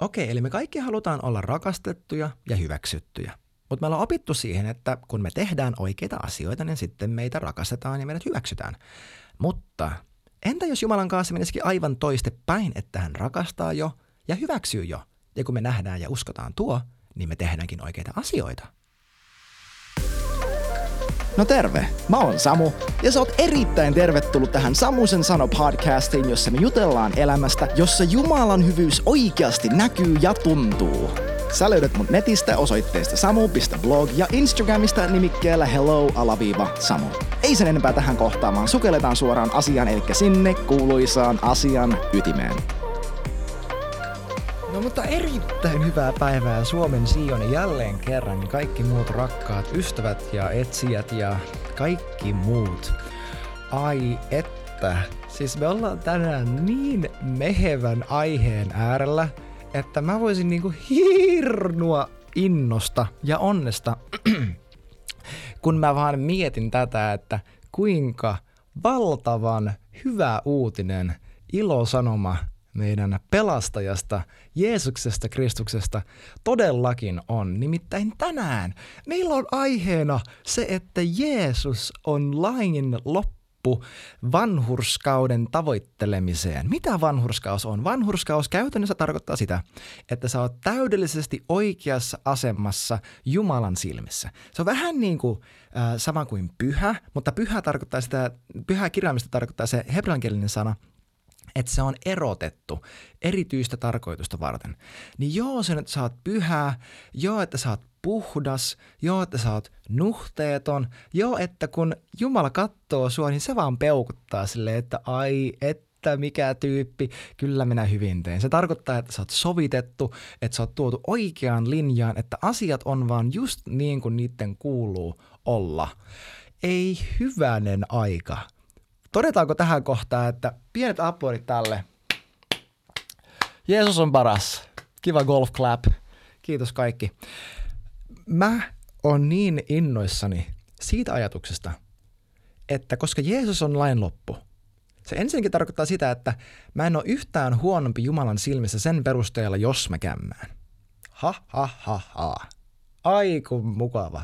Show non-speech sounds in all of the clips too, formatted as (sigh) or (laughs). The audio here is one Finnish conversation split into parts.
Okei, eli me kaikki halutaan olla rakastettuja ja hyväksyttyjä. Mutta me ollaan opittu siihen, että kun me tehdään oikeita asioita, niin sitten meitä rakastetaan ja meidät hyväksytään. Mutta entä jos Jumalan kanssa menisikin aivan toiste päin, että hän rakastaa jo ja hyväksyy jo? Ja kun me nähdään ja uskotaan tuo, niin me tehdäänkin oikeita asioita. No terve, mä oon Samu ja sä oot erittäin tervetullut tähän Samusen sano podcastiin, jossa me jutellaan elämästä, jossa Jumalan hyvyys oikeasti näkyy ja tuntuu. Sä löydät mut netistä osoitteesta samu.blog ja Instagramista nimikkeellä hello-samu. Ei sen enempää tähän kohtaamaan, sukelletaan suoraan asiaan, eli sinne kuuluisaan asian ytimeen. No mutta erittäin hyvää päivää Suomen Sioni jälleen kerran. Kaikki muut rakkaat ystävät ja etsijät ja kaikki muut. Ai että, siis me ollaan tänään niin mehevän aiheen äärellä, että mä voisin niinku hirnua innosta ja onnesta, (clears throat) kun mä vaan mietin tätä, että kuinka valtavan hyvä uutinen, ilosanoma meidän pelastajasta, Jeesuksesta Kristuksesta todellakin on. Nimittäin tänään meillä on aiheena se, että Jeesus on lain loppu vanhurskauden tavoittelemiseen. Mitä vanhurskaus on? Vanhurskaus käytännössä tarkoittaa sitä, että sä oot täydellisesti oikeassa asemassa Jumalan silmissä. Se on vähän niin kuin äh, sama kuin pyhä, mutta pyhä tarkoittaa sitä, pyhä kirjaimista tarkoittaa se hebreankielinen sana – että se on erotettu erityistä tarkoitusta varten. Niin joo, sen, että sä oot pyhä, joo, että sä oot puhdas, joo, että sä oot nuhteeton, joo, että kun Jumala katsoo sua, niin se vaan peukuttaa silleen, että ai, että mikä tyyppi, kyllä minä hyvin tein. Se tarkoittaa, että sä oot sovitettu, että sä oot tuotu oikeaan linjaan, että asiat on vaan just niin kuin niiden kuuluu olla. Ei hyvänen aika Todetaanko tähän kohtaan, että pienet aplodit tälle. Jeesus on paras. Kiva golf clap. Kiitos kaikki. Mä oon niin innoissani siitä ajatuksesta, että koska Jeesus on lain loppu, se ensinnäkin tarkoittaa sitä, että mä en ole yhtään huonompi Jumalan silmissä sen perusteella, jos mä kämmään. Ha, ha, ha, ha. Aiku mukava.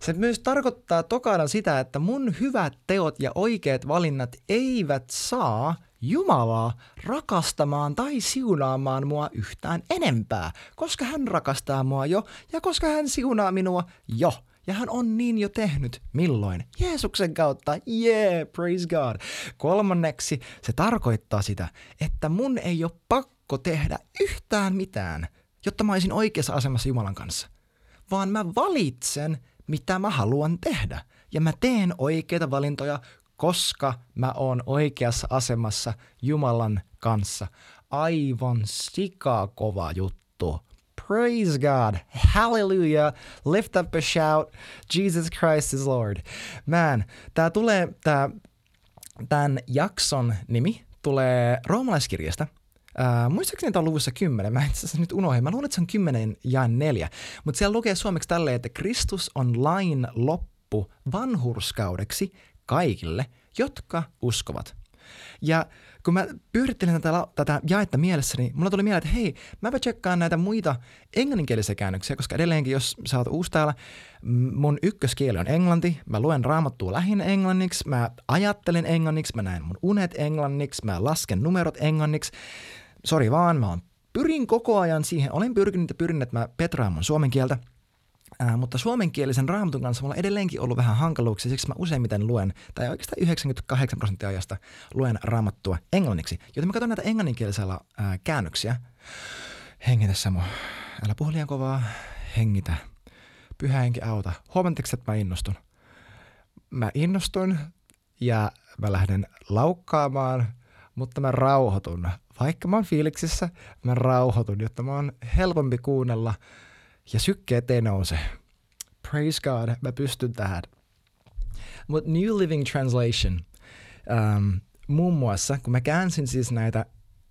Se myös tarkoittaa tokana sitä, että mun hyvät teot ja oikeat valinnat eivät saa Jumalaa rakastamaan tai siunaamaan mua yhtään enempää, koska hän rakastaa mua jo ja koska hän siunaa minua jo. Ja hän on niin jo tehnyt. Milloin? Jeesuksen kautta. Yeah, praise God. Kolmanneksi se tarkoittaa sitä, että mun ei ole pakko tehdä yhtään mitään, jotta mä olisin oikeassa asemassa Jumalan kanssa vaan mä valitsen, mitä mä haluan tehdä. Ja mä teen oikeita valintoja, koska mä oon oikeassa asemassa Jumalan kanssa. Aivan sikakova juttu. Praise God. Hallelujah. Lift up a shout. Jesus Christ is Lord. Man, tää tulee, tää, tämän jakson nimi tulee roomalaiskirjasta – Äh, muistaakseni tämä on luvussa 10, mä itse asiassa nyt unohdin, mä luulen, että se on 10 ja 4, mutta siellä lukee suomeksi tälleen, että Kristus on lain loppu vanhurskaudeksi kaikille, jotka uskovat. Ja kun mä pyörittelin tätä, tätä jaetta mielessäni, mulla tuli mieleen, että hei, mäpä tsekkaan näitä muita englanninkielisiä käännöksiä, koska edelleenkin, jos sä oot uusi täällä, mun ykköskieli on englanti, mä luen raamattua lähinnä englanniksi, mä ajattelen englanniksi, mä näen mun unet englanniksi, mä lasken numerot englanniksi, sori vaan, mä oon pyrin koko ajan siihen, olen pyrkinyt ja pyrin, että mä petraan mun suomen kieltä, Ää, mutta suomenkielisen raamatun kanssa mulla on edelleenkin ollut vähän hankaluuksia, siksi mä useimmiten luen, tai oikeastaan 98 prosenttia ajasta luen raamattua englanniksi. Joten mä katson näitä englanninkielisellä ää, käännöksiä. Hengitä Samu. Älä puhu liian kovaa. Hengitä. Pyhä henki auta. Huomanteko, että mä innostun? Mä innostun ja mä lähden laukkaamaan, mutta mä rauhoitun vaikka mä oon fiiliksissä, mä rauhoitun, jotta mä oon helpompi kuunnella ja sykkeet ei nouse. Praise God, mä pystyn tähän. Mutta New Living Translation, um, muun muassa, kun mä käänsin siis näitä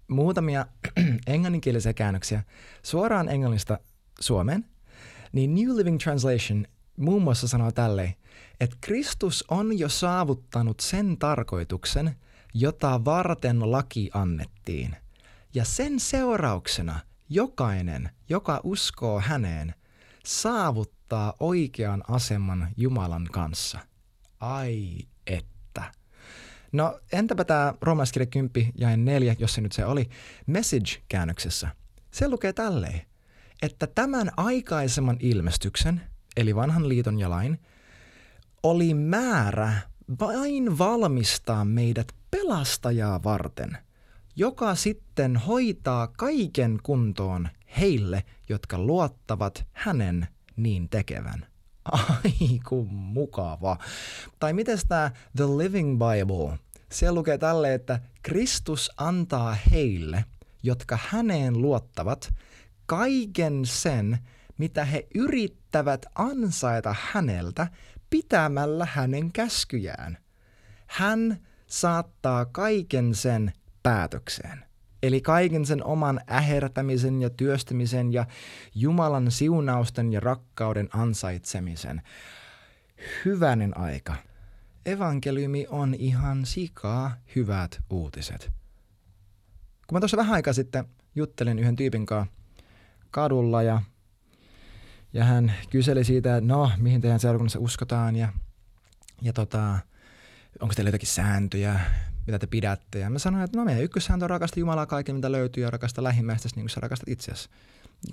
muutamia (clears throat) englanninkielisiä käännöksiä suoraan englannista Suomeen, niin New Living Translation muun muassa sanoo tälleen, että Kristus on jo saavuttanut sen tarkoituksen, jota varten laki annettiin. Ja sen seurauksena jokainen, joka uskoo häneen, saavuttaa oikean aseman Jumalan kanssa. Ai että. No entäpä tämä roomalaiskirja 10 ja 4, jos se nyt se oli, message-käännöksessä. Se lukee tälleen, että tämän aikaisemman ilmestyksen, eli vanhan liiton ja lain, oli määrä vain valmistaa meidät pelastajaa varten, joka sitten hoitaa kaiken kuntoon heille, jotka luottavat hänen niin tekevän. (laughs) Ai kun mukava. Tai miten tämä The Living Bible? Se lukee tälle, että Kristus antaa heille, jotka häneen luottavat, kaiken sen, mitä he yrittävät ansaita häneltä pitämällä hänen käskyjään. Hän saattaa kaiken sen päätökseen. Eli kaiken sen oman ähertämisen ja työstämisen ja Jumalan siunausten ja rakkauden ansaitsemisen. Hyvänen aika. Evankeliumi on ihan sikaa hyvät uutiset. Kun mä tuossa vähän aikaa sitten juttelin yhden tyypin kanssa kadulla ja, ja hän kyseli siitä, että no, mihin teidän seurakunnassa uskotaan ja, ja tota, onko teillä jotakin sääntöjä, mitä te pidätte. Ja mä sanoin, että no meidän ykkössääntö on rakasta Jumalaa kaiken, mitä löytyy, ja rakasta lähimmäistäsi niin kuin sä rakastat itseäsi.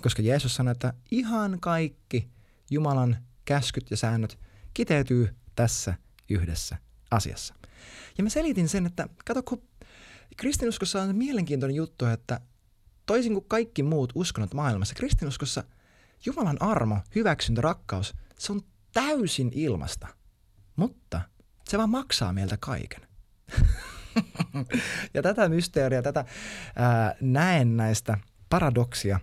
Koska Jeesus sanoi, että ihan kaikki Jumalan käskyt ja säännöt kiteytyy tässä yhdessä asiassa. Ja mä selitin sen, että kato, kun kristinuskossa on mielenkiintoinen juttu, että toisin kuin kaikki muut uskonnot maailmassa, kristinuskossa Jumalan armo, hyväksyntä, rakkaus, se on täysin ilmasta. Mutta se vaan maksaa meiltä kaiken. (laughs) ja tätä mysteeriä, tätä ää, näistä paradoksia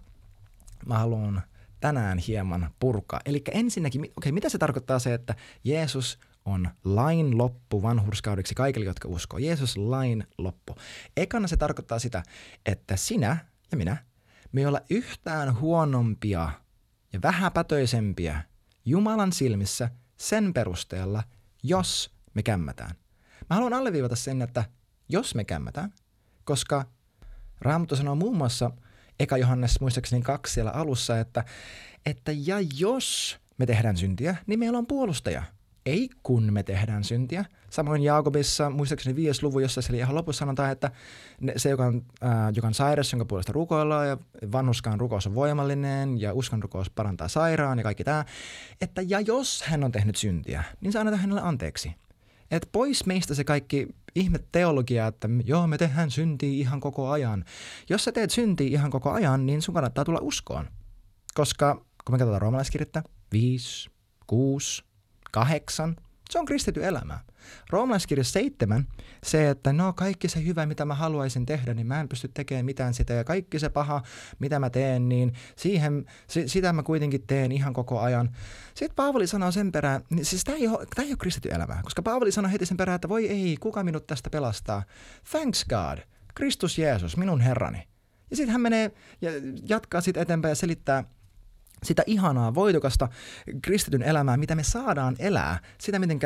mä haluan tänään hieman purkaa. Eli ensinnäkin, okei, okay, mitä se tarkoittaa se, että Jeesus on lain loppu vanhurskaudeksi kaikille, jotka uskoo. Jeesus lain loppu. Ekana se tarkoittaa sitä, että sinä ja minä, me ei olla yhtään huonompia ja vähäpätöisempiä Jumalan silmissä sen perusteella, jos me kämmätään. Mä haluan alleviivata sen, että jos me kämmätään, koska Raamattu sanoo muun muassa Eka Johannes muistaakseni kaksi siellä alussa, että, että ja jos me tehdään syntiä, niin meillä on puolustaja. Ei kun me tehdään syntiä. Samoin Jaakobissa, muistaakseni viides luvun, jossa siellä ihan lopussa sanotaan, että se, joka on, äh, joka on sairas, jonka puolesta rukoillaan, ja vanhuskaan rukous on voimallinen, ja uskon rukous parantaa sairaan, ja kaikki tämä, että ja jos hän on tehnyt syntiä, niin se annetaan hänelle anteeksi. Et pois meistä se kaikki ihme teologia, että joo, me tehdään syntiä ihan koko ajan. Jos sä teet syntiä ihan koko ajan, niin sun kannattaa tulla uskoon. Koska kun me katsotaan roomalaiskirjettä, 5, 6, 8, se on kristity elämää. Roomalaiskirja 7, se, että no kaikki se hyvä, mitä mä haluaisin tehdä, niin mä en pysty tekemään mitään sitä. Ja kaikki se paha, mitä mä teen, niin siihen, sitä mä kuitenkin teen ihan koko ajan. Sitten Paavali sanoo sen perään, niin siis tämä ei, ole, tämä ei ole kristity elämää, koska Paavali sanoo heti sen perään, että voi ei, kuka minut tästä pelastaa. Thanks God, Kristus Jeesus, minun Herrani. Ja sitten hän menee ja jatkaa sitten eteenpäin ja selittää, sitä ihanaa, voitokasta kristityn elämää, mitä me saadaan elää. Sitä, miten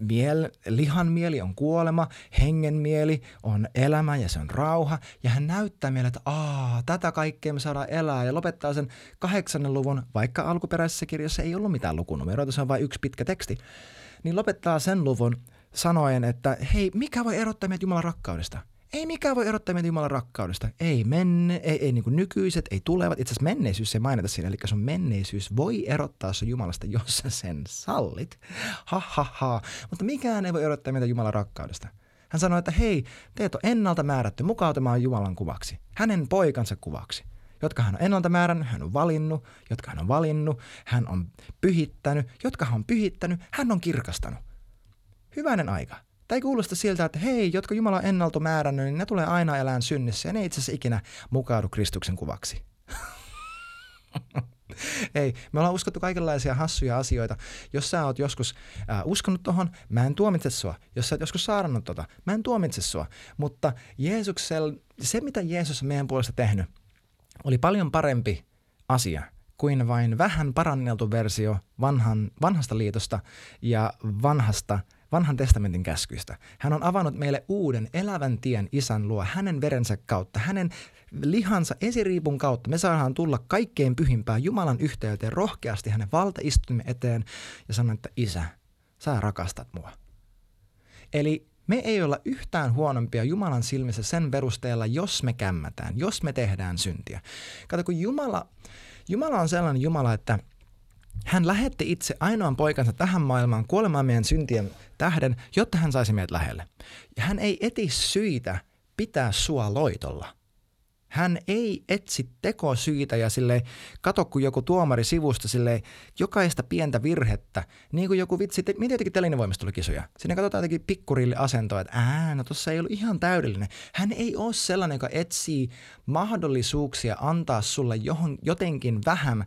miel, lihan mieli on kuolema, hengen mieli on elämä ja se on rauha. Ja hän näyttää meille, että Aa, tätä kaikkea me saadaan elää ja lopettaa sen kahdeksannen luvun, vaikka alkuperäisessä kirjassa ei ollut mitään lukunumeroita, se on vain yksi pitkä teksti. Niin lopettaa sen luvun sanoen, että hei, mikä voi erottaa meitä Jumalan rakkaudesta? Ei mikään voi erottaa meitä Jumalan rakkaudesta. Ei menne, ei, ei niin nykyiset, ei tulevat. Itse asiassa menneisyys ei mainita siinä, eli sun menneisyys voi erottaa sun Jumalasta, jos sä sen sallit. Ha, ha, ha. Mutta mikään ei voi erottaa meitä Jumalan rakkaudesta. Hän sanoi, että hei, teet on ennalta määrätty mukautumaan Jumalan kuvaksi, hänen poikansa kuvaksi jotka hän on ennalta määrännyt, hän on valinnut, jotka hän on valinnut, hän on pyhittänyt, jotka hän on pyhittänyt, hän on kirkastanut. Hyvänen aika. Tämä ei kuulosta siltä, että hei, jotka Jumala on ennalta määrännyt, niin ne tulee aina elään synnissä ja ne itse asiassa ikinä mukaudu Kristuksen kuvaksi. (laughs) Ei, me ollaan uskottu kaikenlaisia hassuja asioita. Jos sä oot joskus äh, uskonut tohon, mä en tuomitse sua. Jos sä oot joskus saarannut tota, mä en tuomitse sua. Mutta Jeesuksel, se, mitä Jeesus on meidän puolesta tehnyt, oli paljon parempi asia kuin vain vähän paranneltu versio vanhan, vanhasta liitosta ja vanhasta vanhan testamentin käskyistä. Hän on avannut meille uuden elävän tien isän luo hänen verensä kautta, hänen lihansa esiriipun kautta. Me saadaan tulla kaikkein pyhimpään Jumalan yhteyteen rohkeasti hänen valtaistumme eteen ja sanoa, että isä, sä rakastat mua. Eli me ei olla yhtään huonompia Jumalan silmissä sen perusteella, jos me kämmätään, jos me tehdään syntiä. Kato, kun Jumala, Jumala on sellainen Jumala, että hän lähetti itse ainoan poikansa tähän maailmaan kuolemaan meidän syntien tähden, jotta hän saisi meidät lähelle. Ja hän ei eti syitä pitää sua loitolla – hän ei etsi tekosyitä ja sille kato kuin joku tuomari sivusta sille jokaista pientä virhettä. Niin kuin joku vitsi, te, miten jotenkin teleinvoimistelukisoja. Sinne katsotaan jotenkin pikkurilli asentoa, että ää, no tossa ei ollut ihan täydellinen. Hän ei ole sellainen, joka etsii mahdollisuuksia antaa sulle johon, jotenkin vähän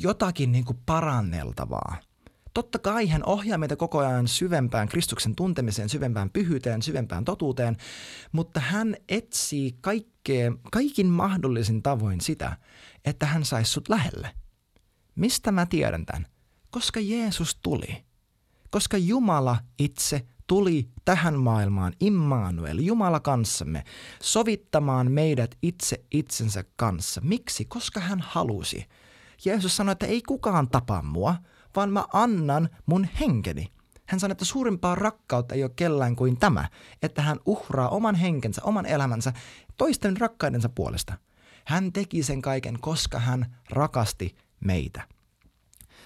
jotakin niin kuin paranneltavaa. Totta kai hän ohjaa meitä koko ajan syvempään Kristuksen tuntemiseen, syvempään pyhyyteen, syvempään totuuteen, mutta hän etsii kaikkea, kaikin mahdollisin tavoin sitä, että hän saisi sut lähelle. Mistä mä tiedän tämän? Koska Jeesus tuli. Koska Jumala itse tuli tähän maailmaan, Immanuel, Jumala kanssamme, sovittamaan meidät itse itsensä kanssa. Miksi? Koska hän halusi. Jeesus sanoi, että ei kukaan tapa mua, vaan mä annan mun henkeni. Hän sanoi, että suurimpaa rakkautta ei ole kellään kuin tämä, että hän uhraa oman henkensä, oman elämänsä toisten rakkaidensa puolesta. Hän teki sen kaiken, koska hän rakasti meitä.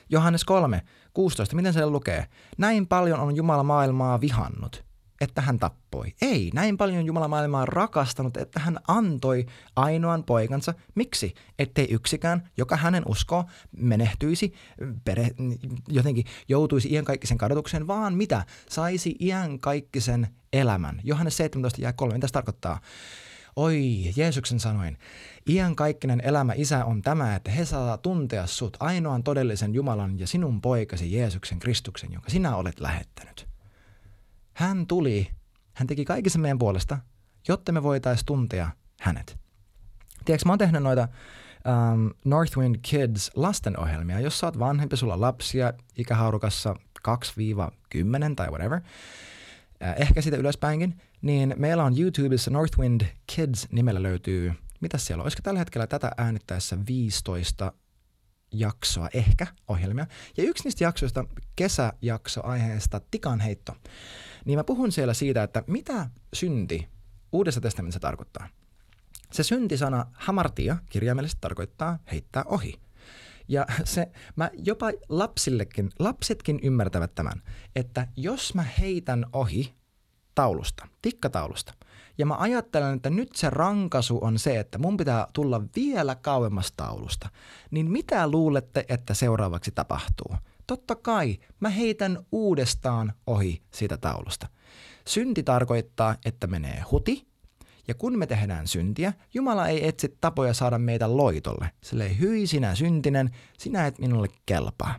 Johannes 3, 16, miten se lukee? Näin paljon on Jumala maailmaa vihannut, että hän tappoi. Ei, näin paljon Jumala maailmaa rakastanut, että hän antoi ainoan poikansa. Miksi? Ettei yksikään, joka hänen uskoo, menehtyisi, pere, jotenkin joutuisi iankaikkisen kadotukseen, vaan mitä? Saisi iankaikkisen elämän. Johannes 17 ja 3, mitä se tarkoittaa? Oi, Jeesuksen sanoin, iankaikkinen elämä isä on tämä, että he saa tuntea sut ainoan todellisen Jumalan ja sinun poikasi Jeesuksen Kristuksen, jonka sinä olet lähettänyt. Hän tuli, hän teki kaikissa meidän puolesta, jotta me voitaisiin tuntea hänet. Tiedätkö, mä oon tehnyt noita um, Northwind Kids lastenohjelmia, jos sä oot vanhempi, sulla lapsia ikähaarukassa 2-10 tai whatever, äh, ehkä sitä ylöspäinkin, niin meillä on YouTubessa Northwind Kids nimellä löytyy, mitä siellä on, olisiko tällä hetkellä tätä äänittäessä 15 jaksoa, ehkä ohjelmia. Ja yksi niistä jaksoista, kesäjakso aiheesta tikanheitto, niin mä puhun siellä siitä, että mitä synti Uudessa testamentissa tarkoittaa. Se syntisana hamartia kirjaimellisesti tarkoittaa heittää ohi. Ja se, mä jopa lapsillekin, lapsetkin ymmärtävät tämän, että jos mä heitän ohi taulusta, tikkataulusta, ja mä ajattelen, että nyt se rankasu on se, että mun pitää tulla vielä kauemmas taulusta. Niin mitä luulette, että seuraavaksi tapahtuu? Totta kai mä heitän uudestaan ohi siitä taulusta. Synti tarkoittaa, että menee huti, ja kun me tehdään syntiä, Jumala ei etsi tapoja saada meitä loitolle. Sille hyi sinä syntinen, sinä et minulle kelpaa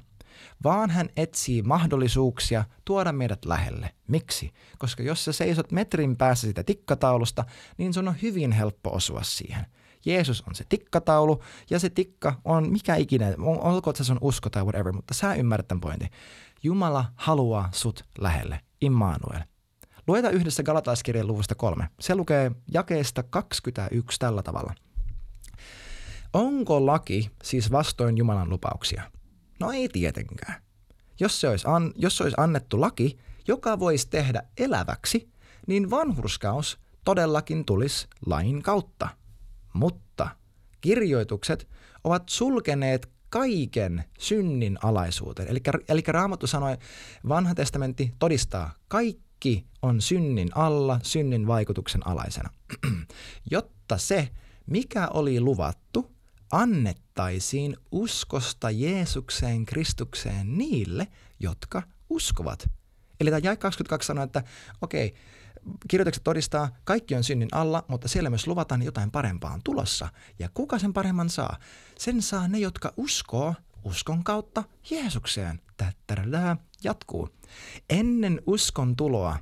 vaan hän etsii mahdollisuuksia tuoda meidät lähelle. Miksi? Koska jos sä seisot metrin päässä sitä tikkataulusta, niin sun on hyvin helppo osua siihen. Jeesus on se tikkataulu, ja se tikka on mikä ikinä, olkoon se sun usko tai whatever, mutta sä ymmärrät tämän pointin. Jumala haluaa sut lähelle. Immanuel. Luetaan yhdessä Galataiskirjan luvusta kolme. Se lukee jakeesta 21 tällä tavalla. Onko laki siis vastoin Jumalan lupauksia? No ei tietenkään. Jos se olisi, an, jos se olisi annettu laki, joka voisi tehdä eläväksi, niin vanhurskaus todellakin tulisi lain kautta. Mutta kirjoitukset ovat sulkeneet kaiken synnin alaisuuteen. Eli, eli Raamattu sanoi, vanha testamentti todistaa, kaikki on synnin alla, synnin vaikutuksen alaisena. (clears throat) Jotta se, mikä oli luvattu, annettaisiin uskosta Jeesukseen Kristukseen niille, jotka uskovat. Eli tämä jae 22 sanoo, että okei, okay, kirjoitukset todistaa, kaikki on synnin alla, mutta siellä myös luvataan jotain parempaa on tulossa. Ja kuka sen paremman saa? Sen saa ne, jotka uskoo uskon kautta Jeesukseen. Tättärädää jatkuu. Ennen uskon tuloa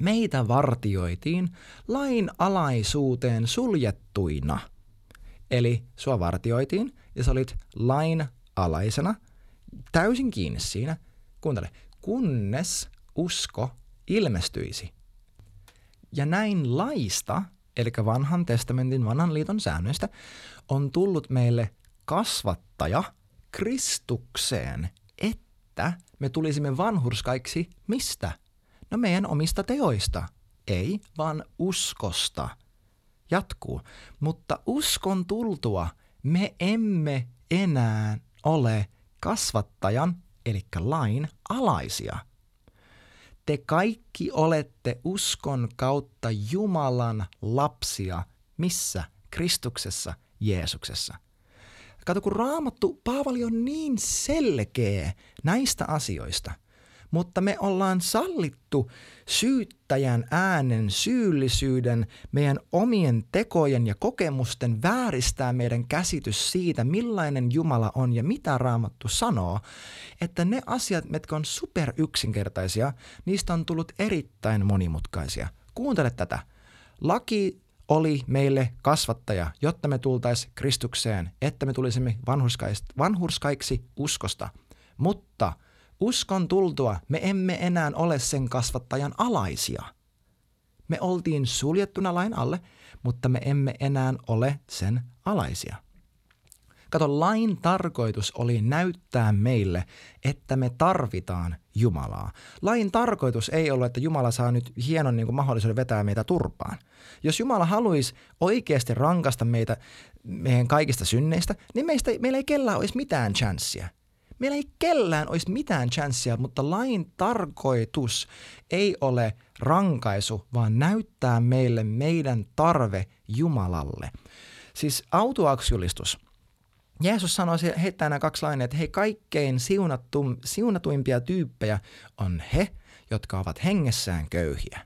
meitä vartioitiin lain alaisuuteen suljettuina – Eli sua vartioitiin ja sä olit lain alaisena, täysin kiinni siinä. Kuuntele, kunnes usko ilmestyisi. Ja näin laista, eli vanhan testamentin, vanhan liiton säännöistä, on tullut meille kasvattaja Kristukseen, että me tulisimme vanhurskaiksi mistä? No meidän omista teoista. Ei, vaan uskosta. Jatkuu. Mutta uskon tultua me emme enää ole kasvattajan, eli lain alaisia. Te kaikki olette uskon kautta Jumalan lapsia. Missä? Kristuksessa, Jeesuksessa. Kato, kun raamattu, Paavali on niin selkeä näistä asioista – mutta me ollaan sallittu syyttäjän äänen, syyllisyyden, meidän omien tekojen ja kokemusten vääristää meidän käsitys siitä, millainen Jumala on ja mitä Raamattu sanoo, että ne asiat, jotka on super yksinkertaisia, niistä on tullut erittäin monimutkaisia. Kuuntele tätä. Laki oli meille kasvattaja, jotta me tultaisiin Kristukseen, että me tulisimme vanhurskaiksi uskosta. Mutta – Uskon tultua me emme enää ole sen kasvattajan alaisia. Me oltiin suljettuna lain alle, mutta me emme enää ole sen alaisia. Kato, lain tarkoitus oli näyttää meille, että me tarvitaan Jumalaa. Lain tarkoitus ei ollut, että Jumala saa nyt hienon niin kuin, mahdollisuuden vetää meitä turpaan. Jos Jumala haluaisi oikeasti rankasta meitä meidän kaikista synneistä, niin meistä, meillä ei kellään olisi mitään chanssia. Meillä ei kellään olisi mitään chanssia, mutta lain tarkoitus ei ole rankaisu, vaan näyttää meille meidän tarve Jumalalle. Siis autuaksjulistus. Jeesus sanoi, heittää nämä kaksi lainaa, että hei kaikkein siunattu, siunatuimpia tyyppejä on he, jotka ovat hengessään köyhiä.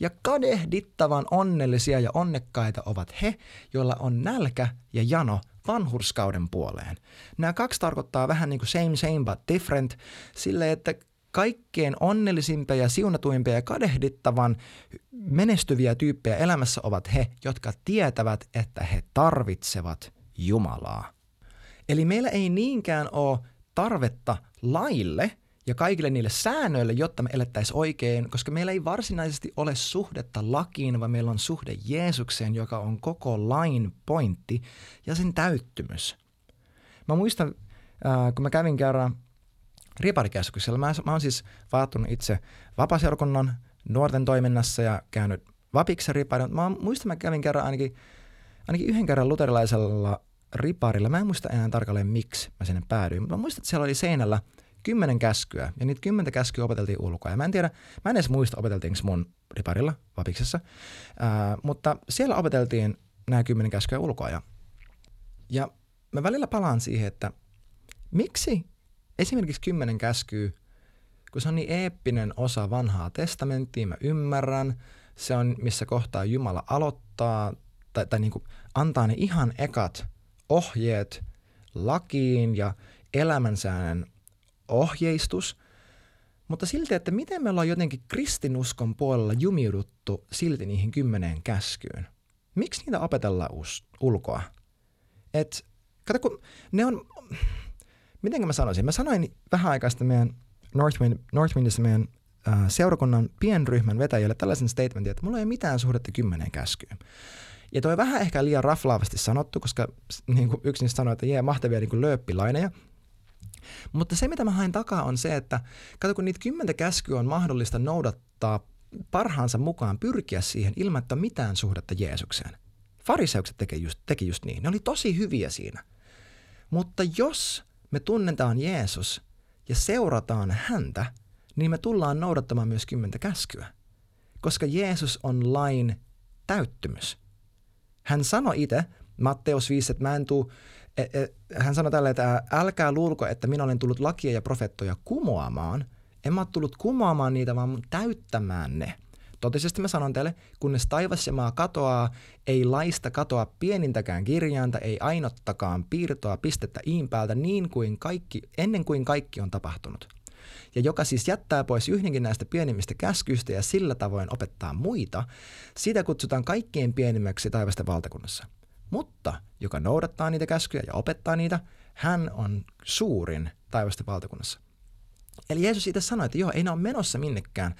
Ja kadehdittavan onnellisia ja onnekkaita ovat he, joilla on nälkä ja jano vanhurskauden puoleen. Nämä kaksi tarkoittaa vähän niin kuin same same but different, sille että kaikkein onnellisimpia ja siunatuimpia ja kadehdittavan menestyviä tyyppejä elämässä ovat he, jotka tietävät, että he tarvitsevat Jumalaa. Eli meillä ei niinkään ole tarvetta laille – ja kaikille niille säännöille, jotta me elettäisiin oikein, koska meillä ei varsinaisesti ole suhdetta lakiin, vaan meillä on suhde Jeesukseen, joka on koko lain pointti ja sen täyttymys. Mä muistan, äh, kun mä kävin kerran riparikeskuksella, mä, mä oon siis vaattunut itse vapaseurakunnan nuorten toiminnassa ja käynyt vapiksen ripari, mutta mä muistan, mä kävin kerran ainakin, ainakin yhden kerran luterilaisella riparilla. Mä en muista enää tarkalleen, miksi mä sinne päädyin, mutta mä muistan, että siellä oli seinällä – kymmenen käskyä, ja niitä kymmentä käskyä opeteltiin ulkoa. Ja mä en tiedä, mä en edes muista opeteltiinko mun riparilla, vapiksessa, ää, mutta siellä opeteltiin nämä kymmenen käskyä ulkoa. Ja, ja mä välillä palaan siihen, että miksi esimerkiksi kymmenen käskyä, kun se on niin eeppinen osa vanhaa testamenttia, mä ymmärrän, se on missä kohtaa Jumala aloittaa tai, tai niin kuin antaa ne ihan ekat ohjeet lakiin ja elämänsäännön ohjeistus, mutta silti, että miten me ollaan jotenkin kristinuskon puolella jumiuduttu silti niihin kymmeneen käskyyn. Miksi niitä opetellaan us- ulkoa? Et, kato, kun ne on, miten mä sanoisin? Mä sanoin vähän aikaa meidän Northwind, Northwindissa meidän äh, seurakunnan pienryhmän vetäjille tällaisen statementin, että mulla ei mitään suhdetta kymmeneen käskyyn. Ja toi vähän ehkä liian raflaavasti sanottu, koska niin kuin yksi niistä sanoi, että jee, mahtavia niin kuin lööppilaineja, mutta se, mitä mä hain takaa, on se, että kato, kun niitä kymmentä käskyä on mahdollista noudattaa parhaansa mukaan, pyrkiä siihen ilman, että mitään suhdetta Jeesukseen. Fariseukset teki just, teki just niin. Ne oli tosi hyviä siinä. Mutta jos me tunnetaan Jeesus ja seurataan häntä, niin me tullaan noudattamaan myös kymmentä käskyä. Koska Jeesus on lain täyttymys. Hän sanoi itse, Matteus 5, että mä en tuu hän sanoi tälle, että älkää luulko, että minä olen tullut lakia ja profettoja kumoamaan. En mä ole tullut kumoamaan niitä, vaan täyttämään ne. Totisesti mä sanon teille, kunnes taivas ja maa katoaa, ei laista katoa pienintäkään kirjainta, ei ainottakaan piirtoa pistettä iin päältä niin kuin kaikki, ennen kuin kaikki on tapahtunut. Ja joka siis jättää pois yhdenkin näistä pienimmistä käskyistä ja sillä tavoin opettaa muita, sitä kutsutaan kaikkien pienimmäksi taivasta valtakunnassa. Mutta joka noudattaa niitä käskyjä ja opettaa niitä, hän on suurin taivasten valtakunnassa. Eli Jeesus itse sanoi, että joo, ei ne ole menossa minnekään,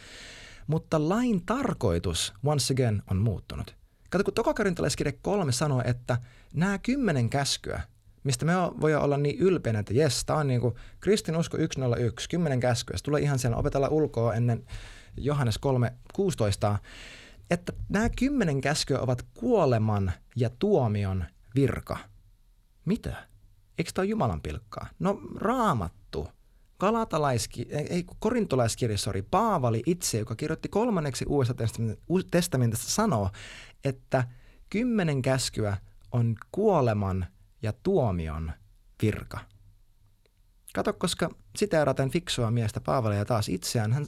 mutta lain tarkoitus once again on muuttunut. Kato, kun tokakorintalaiskirja 3 sanoo, että nämä kymmenen käskyä, mistä me voi olla niin ylpeänä, että jes, tämä on niin kuin kristinusko 101, kymmenen käskyä. Se tulee ihan siellä opetella ulkoa ennen Johannes 3.16, että nämä kymmenen käskyä ovat kuoleman ja tuomion virka. Mitä? Eikö tämä ole Jumalan pilkkaa? No raamattu. Galatalaiski, ei korintolaiskirja, sorry, Paavali itse, joka kirjoitti kolmanneksi uudesta testamentista, sanoo, että kymmenen käskyä on kuoleman ja tuomion virka. Kato, koska siteeraten fiksua miestä Paavalia taas itseään, hän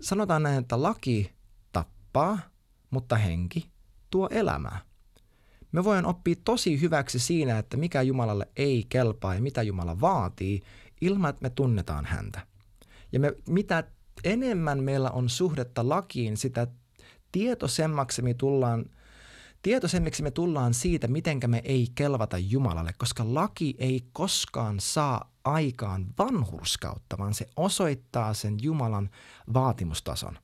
sanotaan näin, että laki tappaa, mutta henki tuo elämää. Me voidaan oppia tosi hyväksi siinä, että mikä Jumalalle ei kelpaa ja mitä Jumala vaatii, ilman että me tunnetaan häntä. Ja me, mitä enemmän meillä on suhdetta lakiin, sitä tietoisemmaksi me tullaan, tietoisemmiksi me tullaan siitä, miten me ei kelvata Jumalalle, koska laki ei koskaan saa aikaan vanhurskautta, vaan se osoittaa sen Jumalan vaatimustason.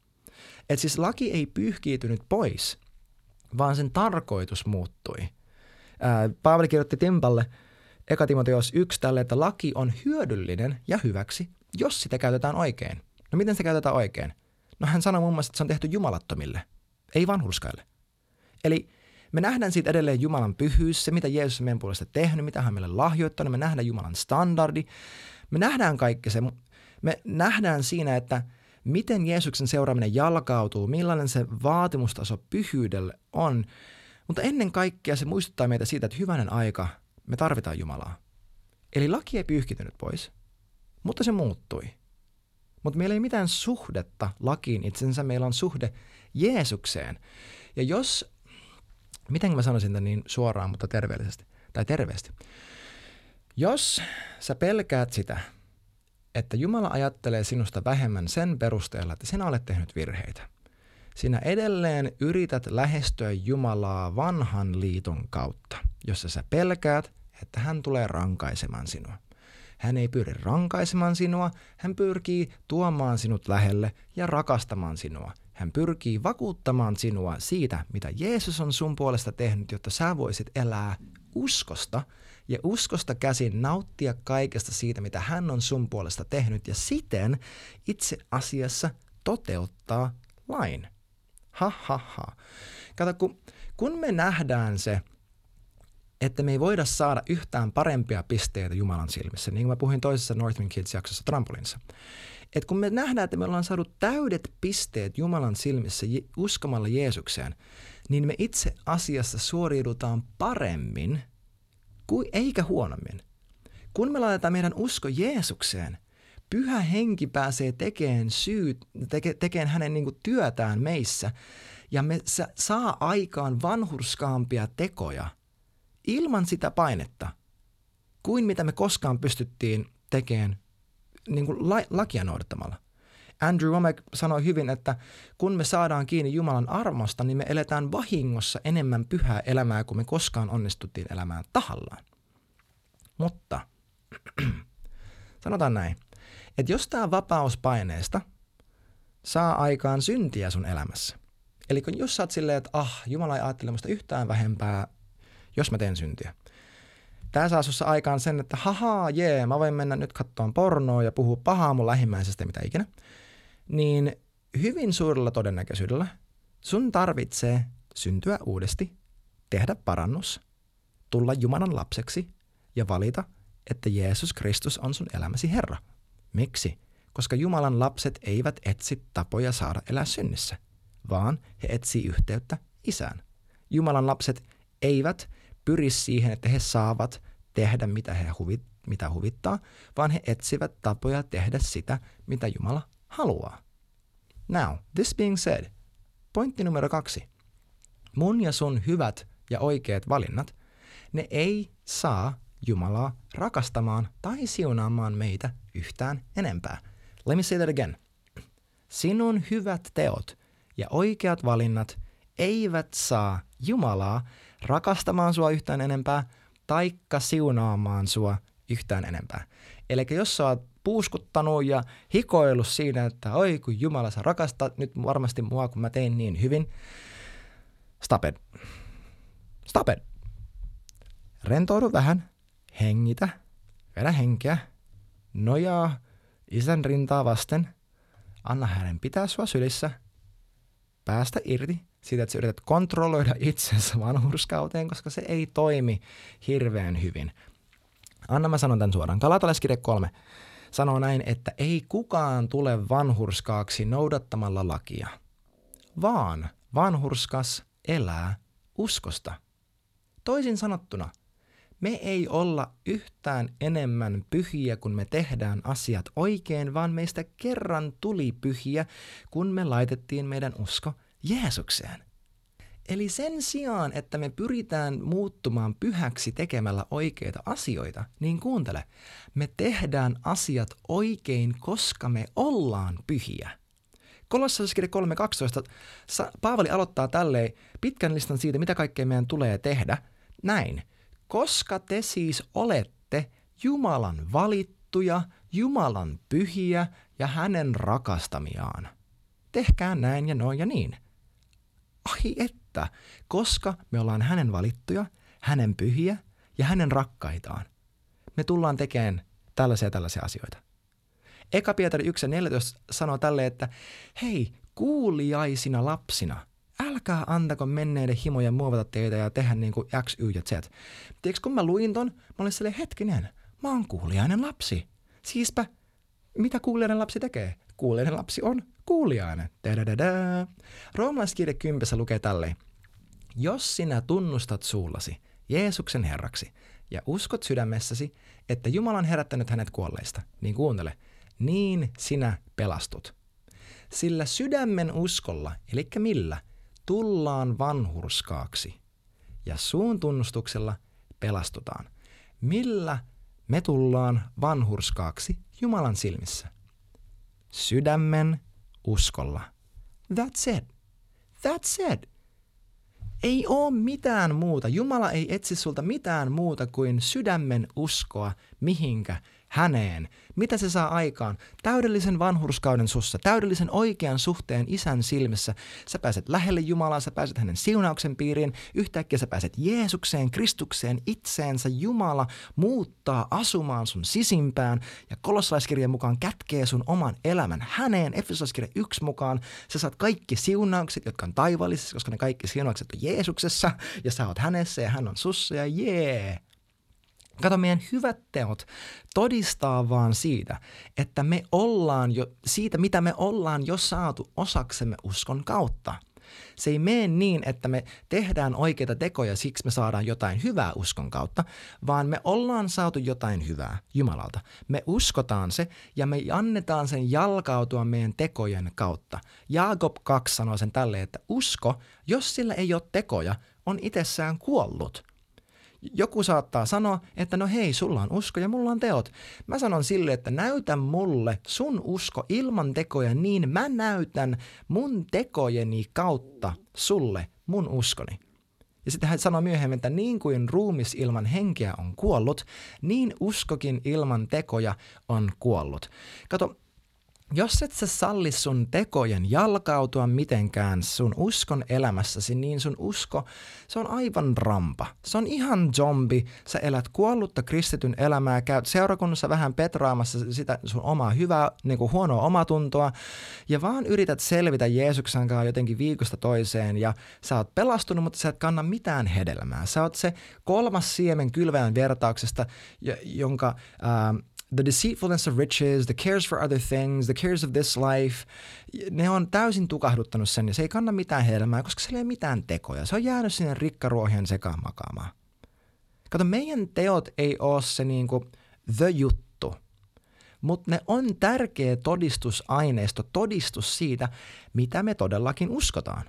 Et siis laki ei pyyhkiytynyt pois, vaan sen tarkoitus muuttui. Paavali kirjoitti Timpalle Eka Timoteos 1 tälle, että laki on hyödyllinen ja hyväksi, jos sitä käytetään oikein. No miten sitä käytetään oikein? No hän sanoi muun muassa, että se on tehty jumalattomille, ei vanhurskaille. Eli me nähdään siitä edelleen Jumalan pyhyys, se mitä Jeesus on meidän puolesta tehnyt, mitä hän meille lahjoittanut, me nähdään Jumalan standardi, me nähdään kaikki se, me nähdään siinä, että miten Jeesuksen seuraaminen jalkautuu, millainen se vaatimustaso pyhyydelle on, mutta ennen kaikkea se muistuttaa meitä siitä, että hyvänen aika, me tarvitaan Jumalaa. Eli laki ei pyyhkitynyt pois, mutta se muuttui. Mutta meillä ei mitään suhdetta lakiin itsensä, meillä on suhde Jeesukseen. Ja jos miten mä sanoisin tämän niin suoraan, mutta terveellisesti, tai terveesti. Jos sä pelkäät sitä, että Jumala ajattelee sinusta vähemmän sen perusteella, että sinä olet tehnyt virheitä. Sinä edelleen yrität lähestyä Jumalaa vanhan liiton kautta, jossa sä pelkäät, että hän tulee rankaisemaan sinua. Hän ei pyri rankaisemaan sinua, hän pyrkii tuomaan sinut lähelle ja rakastamaan sinua hän pyrkii vakuuttamaan sinua siitä, mitä Jeesus on sun puolesta tehnyt, jotta sä voisit elää uskosta ja uskosta käsin nauttia kaikesta siitä, mitä hän on sun puolesta tehnyt ja siten itse asiassa toteuttaa lain. Ha ha ha. Kato, kun, kun me nähdään se, että me ei voida saada yhtään parempia pisteitä Jumalan silmissä, niin kuin mä puhuin toisessa Northman Kids-jaksossa trampolinsa, et kun me nähdään, että me ollaan saanut täydet pisteet Jumalan silmissä uskomalla Jeesukseen, niin me itse asiassa suoriudutaan paremmin kuin eikä huonommin. Kun me laitetaan meidän usko Jeesukseen, pyhä henki pääsee tekemään, syyt, teke, tekemään hänen niin työtään meissä ja me saa aikaan vanhurskaampia tekoja ilman sitä painetta kuin mitä me koskaan pystyttiin tekemään niin kuin la, lakia noudattamalla. Andrew Womack sanoi hyvin, että kun me saadaan kiinni Jumalan armosta, niin me eletään vahingossa enemmän pyhää elämää kuin me koskaan onnistuttiin elämään tahallaan. Mutta (clears throat) sanotaan näin, että jos tämä vapaus paineesta saa aikaan syntiä sun elämässä, eli kun jos sä oot silleen, että ah, Jumala ei ajattele musta yhtään vähempää, jos mä teen syntiä – Tämä saa sussa aikaan sen, että haha, jee, mä voin mennä nyt katsomaan pornoa ja puhua pahaa mun lähimmäisestä mitä ikinä. Niin hyvin suurella todennäköisyydellä sun tarvitsee syntyä uudesti, tehdä parannus, tulla Jumalan lapseksi ja valita, että Jeesus Kristus on sun elämäsi Herra. Miksi? Koska Jumalan lapset eivät etsi tapoja saada elää synnissä, vaan he etsii yhteyttä isään. Jumalan lapset eivät pyri siihen, että he saavat tehdä mitä he huvit, mitä huvittaa, vaan he etsivät tapoja tehdä sitä, mitä Jumala haluaa. Now, this being said, pointti numero kaksi. Mun ja sun hyvät ja oikeat valinnat, ne ei saa Jumalaa rakastamaan tai siunaamaan meitä yhtään enempää. Let me say that again. Sinun hyvät teot ja oikeat valinnat eivät saa Jumalaa rakastamaan sua yhtään enempää, taikka siunaamaan sua yhtään enempää. Eli jos sä oot puuskuttanut ja hikoillut siinä, että oi kun Jumala sä rakastat nyt varmasti mua, kun mä tein niin hyvin, stop it. Stop it. Rentoudu vähän, hengitä, vedä henkeä, nojaa isän rintaa vasten, anna hänen pitää sua sylissä, päästä irti siitä, että sä yrität kontrolloida itsensä vanhurskauteen, koska se ei toimi hirveän hyvin. Anna mä sanon tämän suoraan. Kalatalaiskirja 3 sanoo näin, että ei kukaan tule vanhurskaaksi noudattamalla lakia, vaan vanhurskas elää uskosta. Toisin sanottuna, me ei olla yhtään enemmän pyhiä, kun me tehdään asiat oikein, vaan meistä kerran tuli pyhiä, kun me laitettiin meidän usko Jeesukseen. Eli sen sijaan, että me pyritään muuttumaan pyhäksi tekemällä oikeita asioita, niin kuuntele, me tehdään asiat oikein, koska me ollaan pyhiä. Kolossauskirja 3.12 Paavali aloittaa tälleen pitkän listan siitä, mitä kaikkea meidän tulee tehdä. Näin. Koska te siis olette Jumalan valittuja, Jumalan pyhiä ja hänen rakastamiaan. Tehkää näin ja noin ja niin. Ai että, koska me ollaan hänen valittuja, hänen pyhiä ja hänen rakkaitaan. Me tullaan tekemään tällaisia tällaisia asioita. Eka Pietari 1.14 sanoo tälle, että hei, kuuliaisina lapsina, älkää antako menneiden himoja muovata teitä ja tehdä niin kuin X, Y ja Z. Tiedätkö, kun mä luin ton, mä olin silleen, hetkinen, mä oon kuuliainen lapsi. Siispä, mitä kuuliainen lapsi tekee? Kuuliainen lapsi on kuuliainen. Roomalaiskirja 10 lukee tälleen. Jos sinä tunnustat suullasi Jeesuksen Herraksi ja uskot sydämessäsi, että Jumala on herättänyt hänet kuolleista, niin kuuntele, niin sinä pelastut. Sillä sydämen uskolla, eli millä, tullaan vanhurskaaksi ja suun tunnustuksella pelastutaan. Millä me tullaan vanhurskaaksi Jumalan silmissä? Sydämen uskolla. That's it. That's it. Ei ole mitään muuta. Jumala ei etsi sulta mitään muuta kuin sydämen uskoa mihinkä häneen. Mitä se saa aikaan? Täydellisen vanhurskauden sussa, täydellisen oikean suhteen isän silmissä. Sä pääset lähelle Jumalaa, sä pääset hänen siunauksen piiriin. Yhtäkkiä sä pääset Jeesukseen, Kristukseen, itseensä. Jumala muuttaa asumaan sun sisimpään ja kolossalaiskirjan mukaan kätkee sun oman elämän häneen. Efesolaiskirja 1 mukaan sä saat kaikki siunaukset, jotka on taivaallisessa, koska ne kaikki siunaukset on Jeesuksessa ja sä oot hänessä ja hän on sussa ja jee. Yeah. Kato, meidän hyvät teot todistaa vaan siitä, että me ollaan jo, siitä mitä me ollaan jo saatu osaksemme uskon kautta. Se ei mene niin, että me tehdään oikeita tekoja, siksi me saadaan jotain hyvää uskon kautta, vaan me ollaan saatu jotain hyvää Jumalalta. Me uskotaan se ja me annetaan sen jalkautua meidän tekojen kautta. Jaakob 2 sanoo sen tälle, että usko, jos sillä ei ole tekoja, on itsessään kuollut – joku saattaa sanoa, että no hei, sulla on usko ja mulla on teot. Mä sanon sille, että näytä mulle sun usko ilman tekoja, niin mä näytän mun tekojeni kautta sulle mun uskoni. Ja sitten hän sanoi myöhemmin, että niin kuin ruumis ilman henkeä on kuollut, niin uskokin ilman tekoja on kuollut. Kato, jos et sä salli sun tekojen jalkautua mitenkään sun uskon elämässäsi, niin sun usko, se on aivan rampa. Se on ihan zombi. Sä elät kuollutta kristityn elämää, käyt seurakunnassa vähän petraamassa sitä sun omaa hyvää, niin kuin huonoa omatuntoa, ja vaan yrität selvitä Jeesuksen kanssa jotenkin viikosta toiseen, ja sä oot pelastunut, mutta sä et kanna mitään hedelmää. Sä oot se kolmas siemen kylväjän vertauksesta, jonka... Ää, the deceitfulness of riches, the cares for other things, the cares of this life, ne on täysin tukahduttanut sen ja se ei kanna mitään helmää, koska se ei ole mitään tekoja. Se on jäänyt sinne rikkaruohien sekaan makaamaan. Kato, meidän teot ei ole se niinku the juttu, mutta ne on tärkeä todistusaineisto, todistus siitä, mitä me todellakin uskotaan.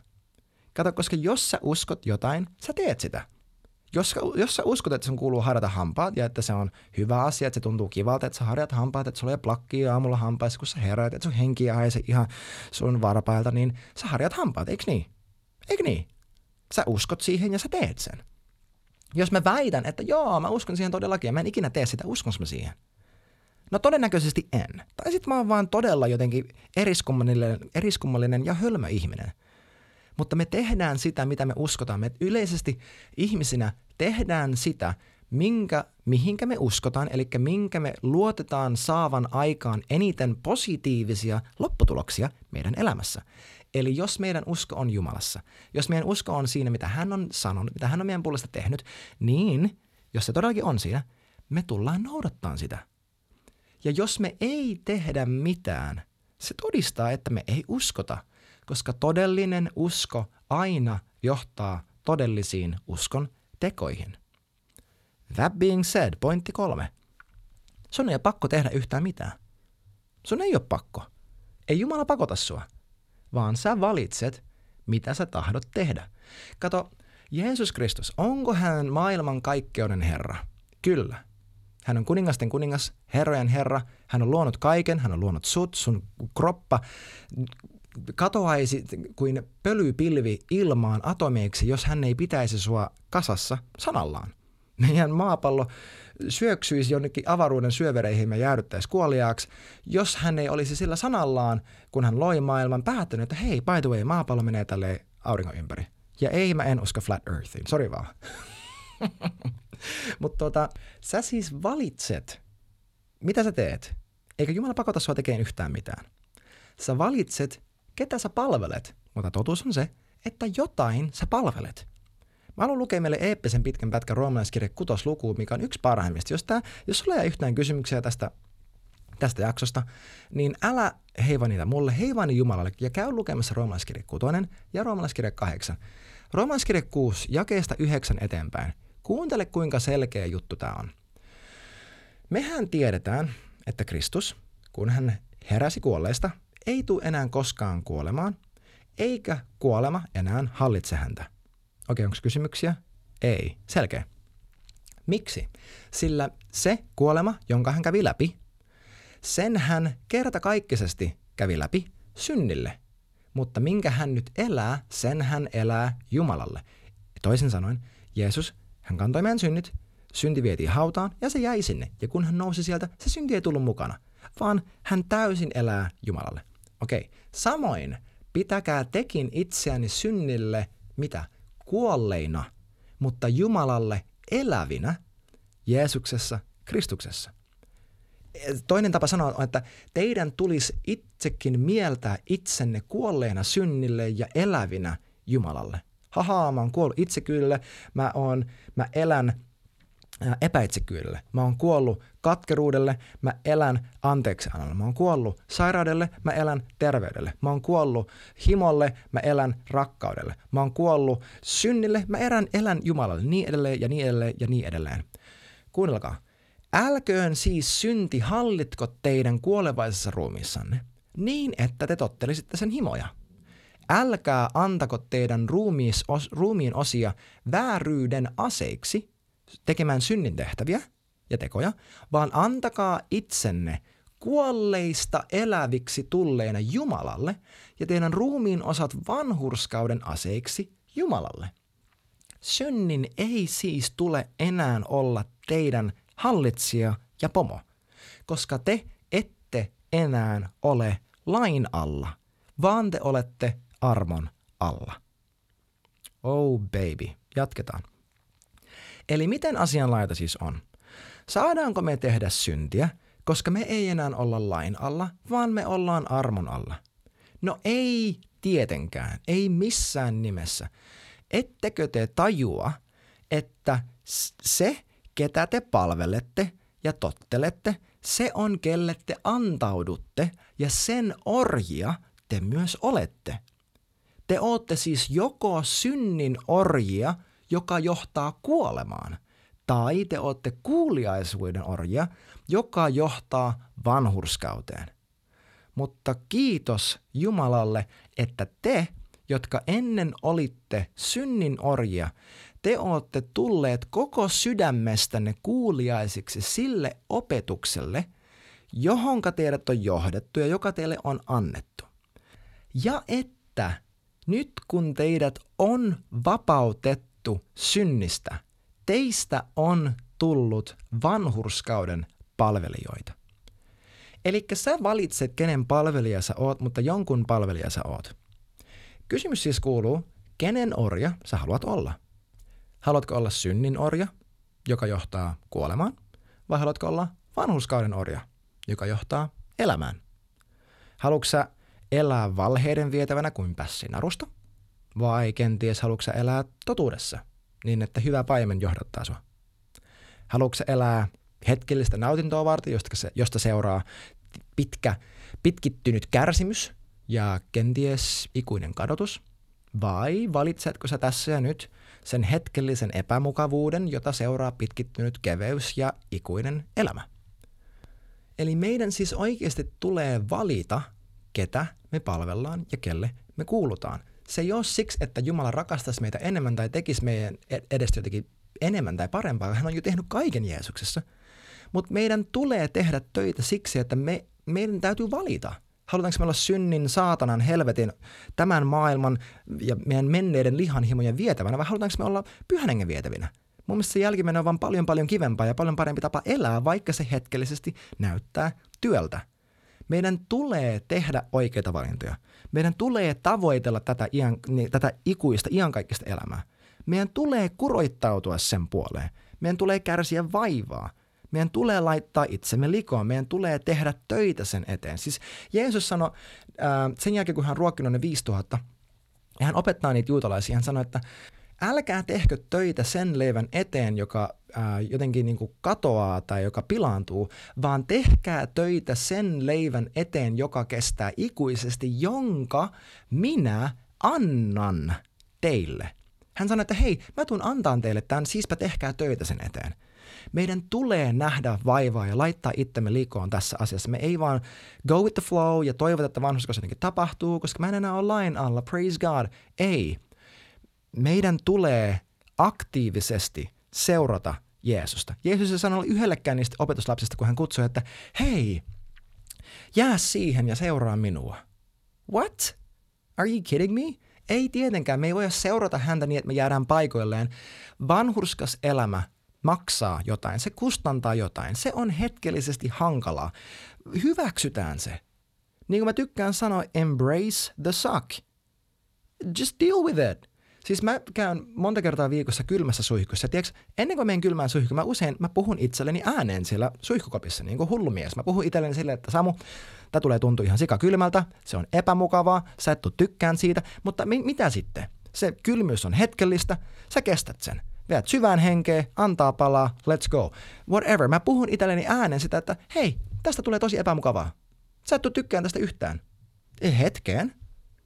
Kato, koska jos sä uskot jotain, sä teet sitä – jos, jos sä uskot, että sun kuuluu harjata hampaat ja että se on hyvä asia, että se tuntuu kivalta, että sä harjat hampaat, että sulla ei plakkia aamulla hampaissa, kun sä heräät, että sun henki se ihan sun varpailta, niin sä harjat hampaat, eikö niin? Eikö niin? Sä uskot siihen ja sä teet sen. Jos mä väitän, että joo, mä uskon siihen todellakin ja mä en ikinä tee sitä, uskons mä siihen? No todennäköisesti en. Tai sitten mä oon vaan todella jotenkin eriskummallinen, eriskummallinen ja hölmö ihminen. Mutta me tehdään sitä, mitä me uskotaan. Me yleisesti ihmisinä tehdään sitä, minkä, mihinkä me uskotaan, eli minkä me luotetaan saavan aikaan eniten positiivisia lopputuloksia meidän elämässä. Eli jos meidän usko on Jumalassa, jos meidän usko on siinä, mitä hän on sanonut, mitä hän on meidän puolesta tehnyt, niin jos se todellakin on siinä, me tullaan noudattaa sitä. Ja jos me ei tehdä mitään, se todistaa, että me ei uskota, koska todellinen usko aina johtaa todellisiin uskon tekoihin. That being said, pointti kolme. Sun ei ole pakko tehdä yhtään mitään. Sun ei ole pakko. Ei Jumala pakota sua, vaan sä valitset, mitä sä tahdot tehdä. Kato, Jeesus Kristus, onko hän maailman kaikkeuden Herra? Kyllä. Hän on kuningasten kuningas, herrojen herra. Hän on luonut kaiken, hän on luonut sut, sun kroppa katoaisi kuin pölypilvi ilmaan atomeiksi, jos hän ei pitäisi sua kasassa sanallaan meidän maapallo syöksyisi jonnekin avaruuden syövereihin ja jäädyttäisi kuoliaaksi, jos hän ei olisi sillä sanallaan, kun hän loi maailman, päättänyt, että hei, by the way, maapallo menee tälle auringon ympäri. Ja ei, mä en usko flat earthiin, sori vaan. (laughs) Mutta tota, sä siis valitset, mitä sä teet, eikä Jumala pakota sua tekemään yhtään mitään. Sä valitset, ketä sä palvelet, mutta totuus on se, että jotain sä palvelet. Mä haluan lukea meille eeppisen pitkän pätkän roomalaiskirja kutoslukuun, mikä on yksi parhaimmista. Jos, tää, jos sulla ei yhtään kysymyksiä tästä, tästä jaksosta, niin älä heiva niitä mulle, heiva ne Jumalalle ja käy lukemassa roomalaiskirja 6 ja roomalaiskirja 8. Roomalaiskirja 6, jakeesta 9 eteenpäin. Kuuntele, kuinka selkeä juttu tämä on. Mehän tiedetään, että Kristus, kun hän heräsi kuolleista, ei tule enää koskaan kuolemaan, eikä kuolema enää hallitse häntä. Okei, onko kysymyksiä? Ei. Selkeä. Miksi? Sillä se kuolema, jonka hän kävi läpi, sen hän kertakaikkisesti kävi läpi synnille. Mutta minkä hän nyt elää, sen hän elää Jumalalle. Toisin sanoen, Jeesus, hän kantoi meidän synnit, synti vietiin hautaan ja se jäi sinne. Ja kun hän nousi sieltä, se synti ei tullut mukana, vaan hän täysin elää Jumalalle. Okei, samoin pitäkää tekin itseäni synnille, mitä? kuolleina, mutta Jumalalle elävinä Jeesuksessa, Kristuksessa. Toinen tapa sanoa on, että teidän tulisi itsekin mieltää itsenne kuolleina synnille ja elävinä Jumalalle. Haha, mä oon kuollut itsekyydelle, mä, oon, mä elän epäitsekyydelle. Mä oon kuollut katkeruudelle, mä elän anteeksi annalle. Mä oon kuollut sairaudelle, mä elän terveydelle. Mä oon kuollut himolle, mä elän rakkaudelle. Mä oon kuollut synnille, mä elän, elän Jumalalle. Niin edelleen ja niin edelleen ja niin edelleen. Kuunnelkaa. Älköön siis synti hallitko teidän kuolevaisessa ruumiissanne, niin että te tottelisitte sen himoja. Älkää antako teidän ruumiin osia vääryyden aseiksi tekemään synnin tehtäviä – ja tekoja, vaan antakaa itsenne kuolleista eläviksi tulleina Jumalalle ja teidän ruumiin osat vanhurskauden aseiksi Jumalalle. Synnin ei siis tule enää olla teidän hallitsija ja pomo, koska te ette enää ole lain alla, vaan te olette armon alla. Oh baby, jatketaan. Eli miten asianlaita siis on? Saadaanko me tehdä syntiä, koska me ei enää olla lain alla, vaan me ollaan armon alla? No ei tietenkään, ei missään nimessä. Ettekö te tajua, että se, ketä te palvelette ja tottelette, se on kelle te antaudutte ja sen orjia te myös olette. Te ootte siis joko synnin orjia, joka johtaa kuolemaan – tai te olette kuuliaisuuden orja, joka johtaa vanhurskauteen. Mutta kiitos Jumalalle, että te, jotka ennen olitte synnin orjia, te olette tulleet koko sydämestänne kuuliaisiksi sille opetukselle, johonka teidät on johdettu ja joka teille on annettu. Ja että nyt kun teidät on vapautettu synnistä – teistä on tullut vanhurskauden palvelijoita. Eli sä valitset, kenen palvelija sä oot, mutta jonkun palvelija sä oot. Kysymys siis kuuluu, kenen orja sä haluat olla? Haluatko olla synnin orja, joka johtaa kuolemaan, vai haluatko olla vanhuskauden orja, joka johtaa elämään? Haluatko sä elää valheiden vietävänä kuin pässi narusta? Vai kenties haluatko elää totuudessa, niin että hyvä paimen johdattaa sua? Haluatko elää hetkellistä nautintoa varten, josta, se, josta seuraa pitkä, pitkittynyt kärsimys ja kenties ikuinen kadotus? Vai valitsetko sä tässä ja nyt sen hetkellisen epämukavuuden, jota seuraa pitkittynyt keveys ja ikuinen elämä? Eli meidän siis oikeasti tulee valita, ketä me palvellaan ja kelle me kuulutaan. Se ei ole siksi, että Jumala rakastaisi meitä enemmän tai tekisi meidän edestä jotenkin enemmän tai parempaa. Hän on jo tehnyt kaiken Jeesuksessa. Mutta meidän tulee tehdä töitä siksi, että me, meidän täytyy valita. Halutaanko me olla synnin, saatanan, helvetin, tämän maailman ja meidän menneiden lihanhimojen vietävänä vai halutaanko me olla pyhän vietävinä? Mun mielestä se jälkimmäinen on vaan paljon paljon kivempaa ja paljon parempi tapa elää, vaikka se hetkellisesti näyttää työltä. Meidän tulee tehdä oikeita valintoja. Meidän tulee tavoitella tätä, iän, niin, tätä ikuista, iankaikkista elämää. Meidän tulee kuroittautua sen puoleen. Meidän tulee kärsiä vaivaa. Meidän tulee laittaa itsemme likoon. Meidän tulee tehdä töitä sen eteen. Siis Jeesus sanoi, äh, sen jälkeen kun hän ruokkinut ne 5000, ja hän opettaa niitä juutalaisia, hän sanoi, että älkää tehkö töitä sen leivän eteen, joka ää, jotenkin niin kuin katoaa tai joka pilaantuu, vaan tehkää töitä sen leivän eteen, joka kestää ikuisesti, jonka minä annan teille. Hän sanoi, että hei, mä tuun antaan teille tämän, siispä tehkää töitä sen eteen. Meidän tulee nähdä vaivaa ja laittaa itsemme liikoon tässä asiassa. Me ei vaan go with the flow ja toivota, että vanhuskos jotenkin tapahtuu, koska mä en enää ole lain alla, praise God. Ei, meidän tulee aktiivisesti seurata Jeesusta. Jeesus ei sanonut yhdellekään niistä opetuslapsista, kun hän kutsui, että hei, jää siihen ja seuraa minua. What? Are you kidding me? Ei tietenkään, me ei voida seurata häntä niin, että me jäädään paikoilleen. Vanhurskas elämä maksaa jotain, se kustantaa jotain, se on hetkellisesti hankalaa. Hyväksytään se. Niin kuin mä tykkään sanoa, embrace the suck. Just deal with it. Siis mä käyn monta kertaa viikossa kylmässä suihkussa. Tiedätkö, ennen kuin menen kylmään suihkuun, mä usein mä puhun itselleni ääneen siellä suihkukopissa, niin kuin hullumies. Mä puhun itselleni silleen, että Samu, tämä tulee tuntua ihan kylmältä, se on epämukavaa, sä et tykkään siitä, mutta mi- mitä sitten? Se kylmyys on hetkellistä, sä kestät sen. Veät syvään henkeä, antaa palaa, let's go. Whatever. Mä puhun itselleni äänen sitä, että hei, tästä tulee tosi epämukavaa. Sä et tykkään tästä yhtään. Ei hetkeen.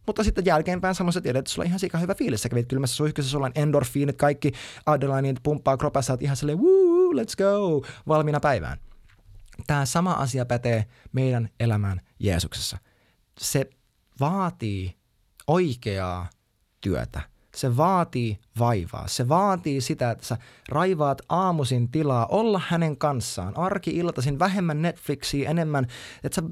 Mutta sitten jälkeenpäin samassa tiedät, että sulla on ihan sika hyvä fiilis. Sä kävit kylmässä suihkussa, sulla on endorfiinit, kaikki adrenalinit pumppaa kropassa, ihan silleen, woo, let's go, valmiina päivään. Tämä sama asia pätee meidän elämään Jeesuksessa. Se vaatii oikeaa työtä. Se vaatii vaivaa. Se vaatii sitä, että sä raivaat aamusin tilaa olla hänen kanssaan. Arki-iltaisin vähemmän Netflixiä, enemmän, että sä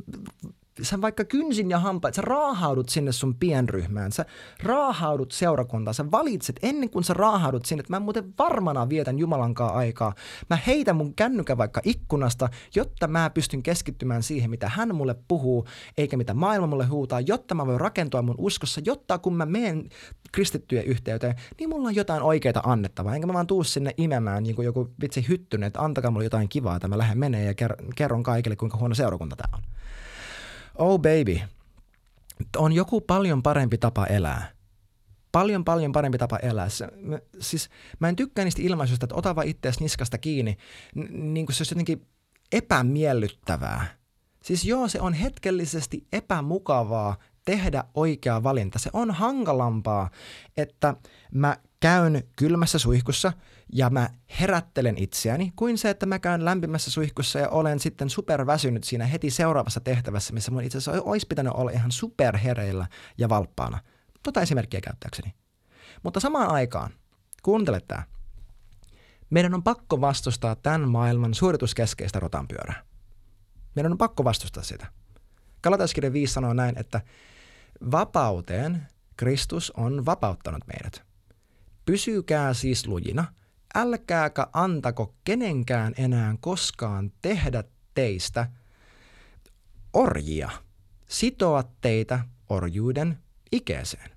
sä vaikka kynsin ja hampaat, sä raahaudut sinne sun pienryhmään, sä raahaudut seurakuntaan, sä valitset ennen kuin sä raahaudut sinne, että mä muuten varmana vietän Jumalankaa aikaa. Mä heitän mun kännykän vaikka ikkunasta, jotta mä pystyn keskittymään siihen, mitä hän mulle puhuu, eikä mitä maailma mulle huutaa, jotta mä voin rakentua mun uskossa, jotta kun mä menen kristittyjen yhteyteen, niin mulla on jotain oikeaa annettavaa. Enkä mä vaan tuu sinne imemään niin kuin joku vitsi hyttynen, että antakaa mulle jotain kivaa, että mä lähden menee ja kerron kaikille, kuinka huono seurakunta tää on oh baby, on joku paljon parempi tapa elää. Paljon, paljon parempi tapa elää. Se, mä, siis mä en tykkää niistä ilmaisuista, että ota vaan itseäsi niskasta kiinni, n- niin kuin se olisi jotenkin epämiellyttävää. Siis joo, se on hetkellisesti epämukavaa tehdä oikea valinta. Se on hankalampaa, että mä käyn kylmässä suihkussa ja mä herättelen itseäni, kuin se, että mä käyn lämpimässä suihkussa ja olen sitten superväsynyt siinä heti seuraavassa tehtävässä, missä mun itse asiassa olisi pitänyt olla ihan superhereillä ja valppaana. Tota esimerkkiä käyttääkseni. Mutta samaan aikaan, kuuntele tää, meidän on pakko vastustaa tämän maailman suorituskeskeistä rotanpyörää. Meidän on pakko vastustaa sitä. Kalataskirja 5 sanoo näin, että vapauteen Kristus on vapauttanut meidät – Pysykää siis lujina, älkääkä antako kenenkään enää koskaan tehdä teistä orjia, sitoa teitä orjuuden ikäiseen.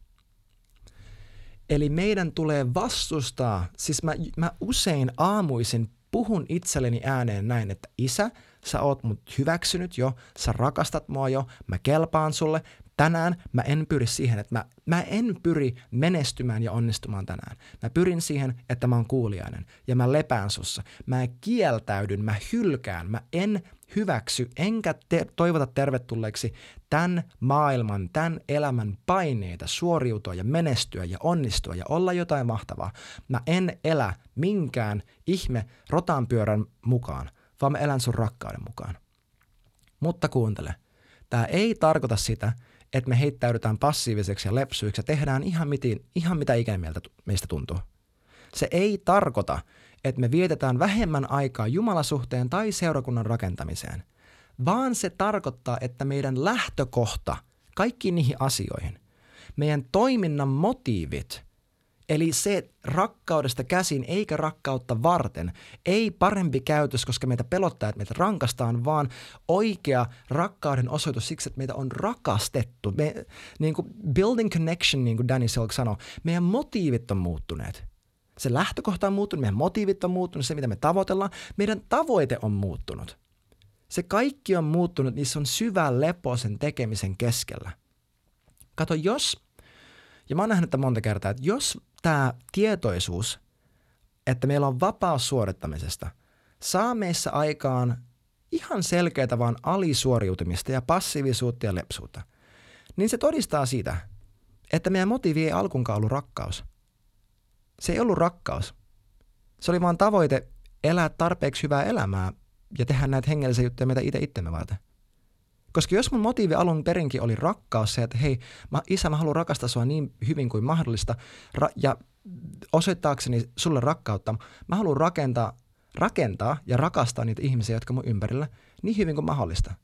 Eli meidän tulee vastustaa, siis mä, mä usein aamuisin puhun itselleni ääneen näin, että isä, sä oot mut hyväksynyt jo, sä rakastat mua jo, mä kelpaan sulle, tänään mä en pyri siihen, että mä, mä en pyri menestymään ja onnistumaan tänään. Mä pyrin siihen, että mä oon kuulijainen ja mä lepään sussa. Mä kieltäydyn, mä hylkään, mä en hyväksy enkä te- toivota tervetulleeksi tämän maailman, tämän elämän paineita suoriutua ja menestyä ja onnistua ja olla jotain mahtavaa. Mä en elä minkään ihme rotanpyörän mukaan, vaan mä elän sun rakkauden mukaan. Mutta kuuntele, tämä ei tarkoita sitä, että me heittäydytään passiiviseksi ja lepsuiksi ja tehdään ihan, miti, ihan mitä ikinä meistä tuntuu. Se ei tarkoita, että me vietetään vähemmän aikaa Jumalasuhteen tai seurakunnan rakentamiseen, vaan se tarkoittaa, että meidän lähtökohta kaikkiin niihin asioihin, meidän toiminnan motiivit – Eli se rakkaudesta käsin eikä rakkautta varten, ei parempi käytös, koska meitä pelottaa, että meitä rankastaan, vaan oikea rakkauden osoitus siksi, että meitä on rakastettu. Me, niin kuin building connection, niin kuin Danny Silk sanoi, meidän motiivit on muuttuneet. Se lähtökohta on muuttunut, meidän motiivit on muuttunut, se mitä me tavoitellaan, meidän tavoite on muuttunut. Se kaikki on muuttunut, se on syvä lepo sen tekemisen keskellä. Kato, jos, ja mä oon nähnyt monta kertaa, että jos tämä tietoisuus, että meillä on vapaus suorittamisesta, saa meissä aikaan ihan selkeää vaan alisuoriutumista ja passiivisuutta ja lepsuutta, niin se todistaa siitä, että meidän motiivi ei alkuunkaan ollut rakkaus. Se ei ollut rakkaus. Se oli vaan tavoite elää tarpeeksi hyvää elämää ja tehdä näitä hengellisiä juttuja meitä itse itsemme varten. Koska jos mun motiivi alun perinkin oli rakkaus, se, että hei, mä, isä, mä haluan rakastaa sua niin hyvin kuin mahdollista, ra- ja osoittaakseni sulle rakkautta, mä haluan rakentaa, rakentaa ja rakastaa niitä ihmisiä, jotka mun ympärillä, niin hyvin kuin mahdollista.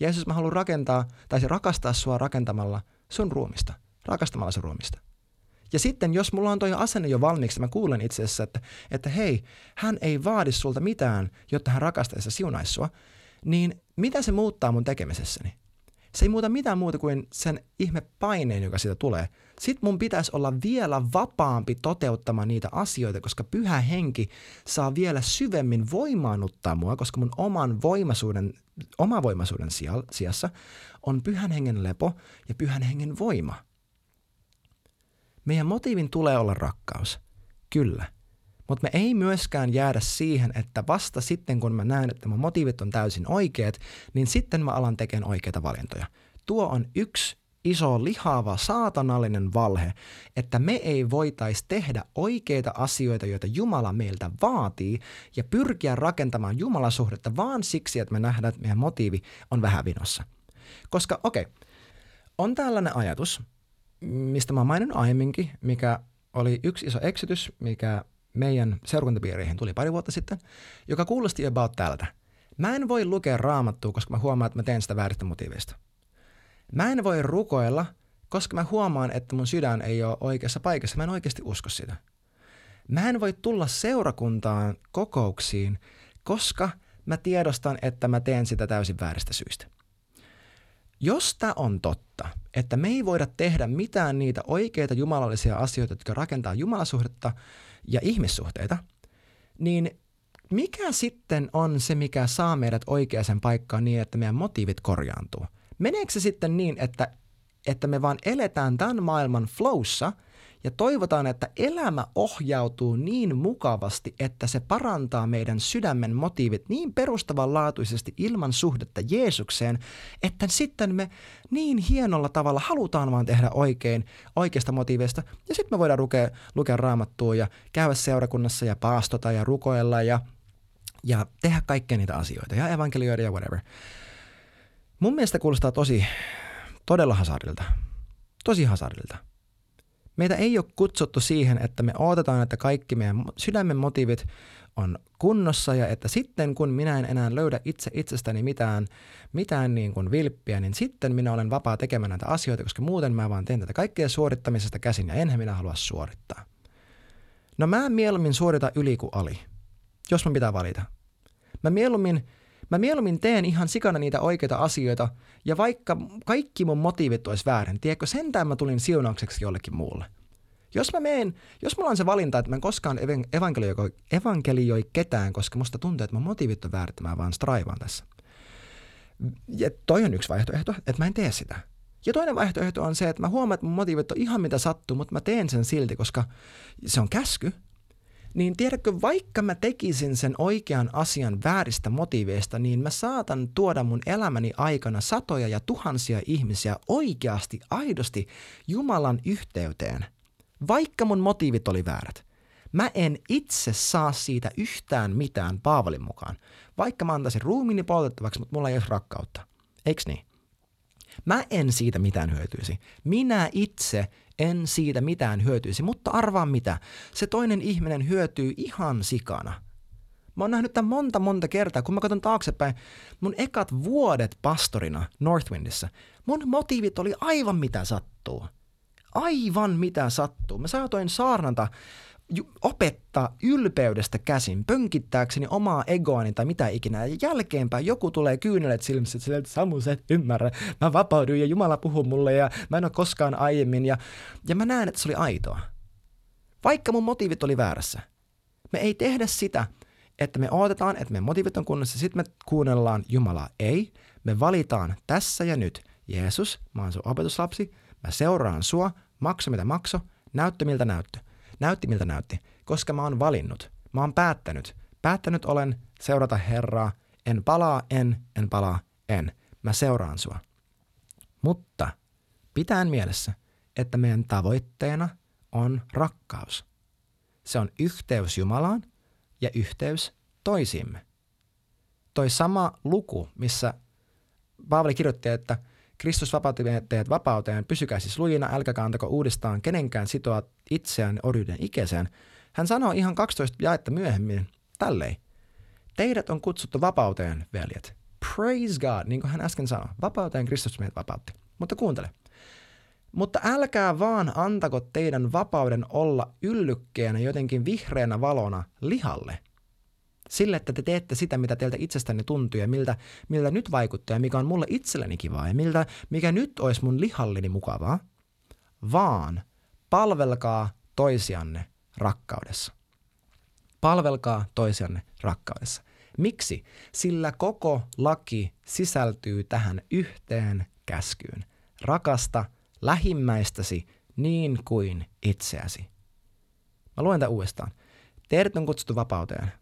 Jeesus, mä haluan rakentaa, tai rakastaa sua rakentamalla sun ruumista, rakastamalla sun ruumista. Ja sitten jos mulla on toi asenne jo valmiiksi, mä kuulen itse asiassa, että, että hei, hän ei vaadi sulta mitään, jotta hän rakastaisi ja siunaisi sua, niin mitä se muuttaa mun tekemisessäni? Se ei muuta mitään muuta kuin sen ihme paineen, joka siitä tulee. Sitten mun pitäisi olla vielä vapaampi toteuttamaan niitä asioita, koska pyhä henki saa vielä syvemmin voimaannuttaa mua, koska mun oman voimaisuuden, oma voimaisuuden sijassa on pyhän hengen lepo ja pyhän hengen voima. Meidän motiivin tulee olla rakkaus. Kyllä – mutta me ei myöskään jäädä siihen, että vasta sitten kun mä näen, että mun motiivit on täysin oikeat, niin sitten mä alan tekemään oikeita valintoja. Tuo on yksi iso lihava saatanallinen valhe, että me ei voitaisi tehdä oikeita asioita, joita Jumala meiltä vaatii ja pyrkiä rakentamaan Jumalasuhdetta vaan siksi, että me nähdään, että meidän motiivi on vähän vinossa. Koska okei, okay, on tällainen ajatus, mistä mä mainin aiemminkin, mikä oli yksi iso eksytys, mikä meidän seurakuntapiireihin tuli pari vuotta sitten, joka kuulosti about tältä. Mä en voi lukea raamattua, koska mä huomaan, että mä teen sitä vääristä motiiveista. Mä en voi rukoilla, koska mä huomaan, että mun sydän ei ole oikeassa paikassa. Mä en oikeasti usko sitä. Mä en voi tulla seurakuntaan kokouksiin, koska mä tiedostan, että mä teen sitä täysin vääristä syistä. Jos tämä on totta, että me ei voida tehdä mitään niitä oikeita jumalallisia asioita, jotka rakentaa jumalasuhdetta, ja ihmissuhteita, niin mikä sitten on se, mikä saa meidät oikeaan paikkaan niin, että meidän motiivit korjaantuu? Meneekö se sitten niin, että, että me vaan eletään tämän maailman flowssa – ja toivotaan, että elämä ohjautuu niin mukavasti, että se parantaa meidän sydämen motiivit niin perustavanlaatuisesti ilman suhdetta Jeesukseen, että sitten me niin hienolla tavalla halutaan vaan tehdä oikein, oikeasta motiiveista, ja sitten me voidaan lukea, lukea raamattua ja käydä seurakunnassa ja paastota ja rukoilla ja, ja tehdä kaikkea niitä asioita ja evankelioida ja whatever. Mun mielestä kuulostaa tosi, todella hasardilta. Tosi hasardilta. Meitä ei ole kutsuttu siihen, että me odotetaan, että kaikki meidän sydämen motiivit on kunnossa ja että sitten kun minä en enää löydä itse itsestäni mitään, mitään niin kuin vilppiä, niin sitten minä olen vapaa tekemään näitä asioita, koska muuten mä vaan teen tätä kaikkea suorittamisesta käsin ja enhän minä halua suorittaa. No mä mieluummin suorita yli kuin ali, jos mun pitää valita. Mä mieluummin, mä mieluummin teen ihan sikana niitä oikeita asioita, ja vaikka kaikki mun motiivit olisi väärin, tiedätkö, sentään mä tulin siunaukseksi jollekin muulle. Jos mä meen, jos mulla on se valinta, että mä en koskaan evankelioi, evankelioi ketään, koska musta tuntuu, että mun motiivit on väärin, mä vaan straivaan tässä. Ja toi on yksi vaihtoehto, että mä en tee sitä. Ja toinen vaihtoehto on se, että mä huomaan, että mun motiivit on ihan mitä sattuu, mutta mä teen sen silti, koska se on käsky. Niin tiedätkö, vaikka mä tekisin sen oikean asian vääristä motiiveista, niin mä saatan tuoda mun elämäni aikana satoja ja tuhansia ihmisiä oikeasti, aidosti Jumalan yhteyteen, vaikka mun motiivit oli väärät. Mä en itse saa siitä yhtään mitään Paavalin mukaan, vaikka mä antaisin ruumiini poltettavaksi, mutta mulla ei olisi rakkautta. Eiks niin? Mä en siitä mitään hyötyisi. Minä itse en siitä mitään hyötyisi, mutta arvaa mitä. Se toinen ihminen hyötyy ihan sikana. Mä oon nähnyt tämän monta monta kertaa, kun mä katson taaksepäin mun ekat vuodet pastorina Northwindissä. Mun motiivit oli aivan mitä sattuu. Aivan mitä sattuu. Mä saatoin saarnata opettaa ylpeydestä käsin, pönkittääkseni omaa egoani tai mitä ikinä. Ja jälkeenpäin joku tulee kyynelet silmissä, että, että Samu, sä et ymmärrä. Mä vapauduin ja Jumala puhuu mulle ja mä en ole koskaan aiemmin. Ja, ja mä näen, että se oli aitoa. Vaikka mun motiivit oli väärässä. Me ei tehdä sitä, että me odotetaan, että meidän motiivit on kunnossa, sitten me kuunnellaan Jumalaa. Ei, me valitaan tässä ja nyt. Jeesus, mä oon sun opetuslapsi, mä seuraan sua, makso mitä makso, näyttö miltä näyttö. Näytti miltä näytti, koska mä oon valinnut. Mä oon päättänyt. Päättänyt olen seurata Herraa. En palaa, en, en palaa, en. Mä seuraan sua. Mutta pitäen mielessä, että meidän tavoitteena on rakkaus. Se on yhteys Jumalaan ja yhteys toisiimme. Toi sama luku, missä Paavali kirjoitti, että – Kristus vapautti teidät vapauteen, pysykää siis lujina, älkääkä antako uudestaan kenenkään sitoa itseään orjuuden ikäiseen. Hän sanoo ihan 12 jaetta myöhemmin tälleen. Teidät on kutsuttu vapauteen, veljet. Praise God, niin kuin hän äsken sanoi. Vapauteen Kristus meidät vapautti. Mutta kuuntele. Mutta älkää vaan antako teidän vapauden olla yllykkeenä jotenkin vihreänä valona lihalle – Sille, että te teette sitä, mitä teiltä itsestänne tuntuu ja miltä, miltä nyt vaikuttaa ja mikä on mulle itselleni kivaa ja miltä, mikä nyt olisi mun lihallini mukavaa, vaan palvelkaa toisianne rakkaudessa. Palvelkaa toisianne rakkaudessa. Miksi? Sillä koko laki sisältyy tähän yhteen käskyyn. Rakasta lähimmäistäsi niin kuin itseäsi. Mä luen tämän uudestaan. Teidät on kutsuttu vapauteen,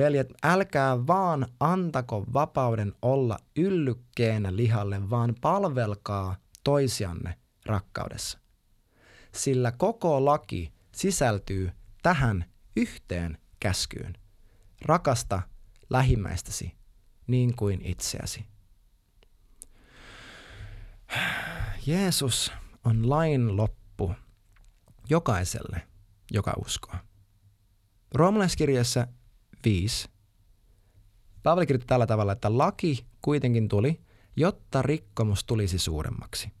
Veljet, älkää vaan antako vapauden olla yllykkeenä lihalle, vaan palvelkaa toisianne rakkaudessa. Sillä koko laki sisältyy tähän yhteen käskyyn. Rakasta lähimmäistäsi niin kuin itseäsi. Jeesus on lain loppu jokaiselle, joka uskoo. Roomalaiskirjassa 5. Paavali kirjoitti tällä tavalla, että laki kuitenkin tuli, jotta rikkomus tulisi suuremmaksi.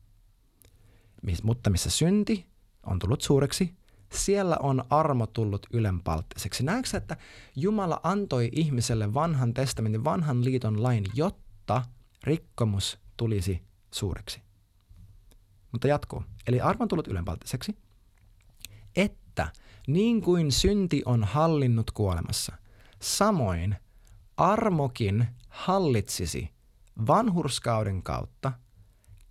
Mutta missä synti on tullut suureksi, siellä on armo tullut ylenpalttiseksi. Näetkö että Jumala antoi ihmiselle vanhan testamentin, vanhan liiton lain, jotta rikkomus tulisi suureksi? Mutta jatkuu. Eli armo on tullut ylenpalttiseksi, että niin kuin synti on hallinnut kuolemassa – Samoin armokin hallitsisi vanhurskauden kautta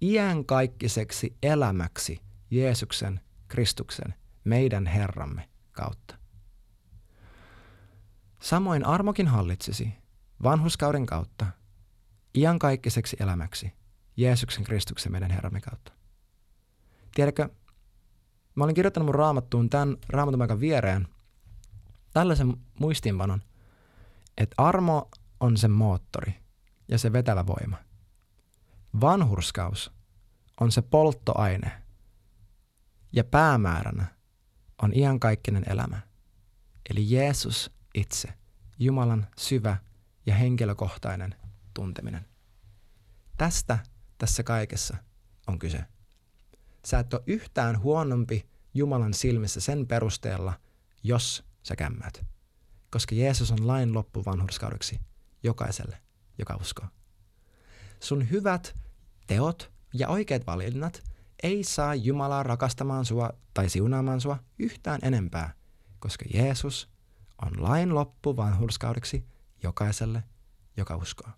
iänkaikkiseksi elämäksi Jeesuksen, Kristuksen, meidän Herramme kautta. Samoin armokin hallitsisi vanhuskauden kautta iankaikkiseksi elämäksi Jeesuksen Kristuksen meidän Herramme kautta. Tiedätkö, mä olin kirjoittanut mun raamattuun tämän raamatun viereen tällaisen muistiinpanon, että armo on se moottori ja se vetävä voima. Vanhurskaus on se polttoaine ja päämääränä on iankaikkinen elämä. Eli Jeesus itse, Jumalan syvä ja henkilökohtainen tunteminen. Tästä tässä kaikessa on kyse. Sä et ole yhtään huonompi Jumalan silmissä sen perusteella, jos sä kämmät. Koska Jeesus on lain loppu vanhurskaudeksi jokaiselle, joka uskoo. Sun hyvät teot ja oikeat valinnat ei saa Jumalaa rakastamaan sua tai siunaamaan sua yhtään enempää, koska Jeesus on lain loppu vanhurskaudeksi jokaiselle, joka uskoo.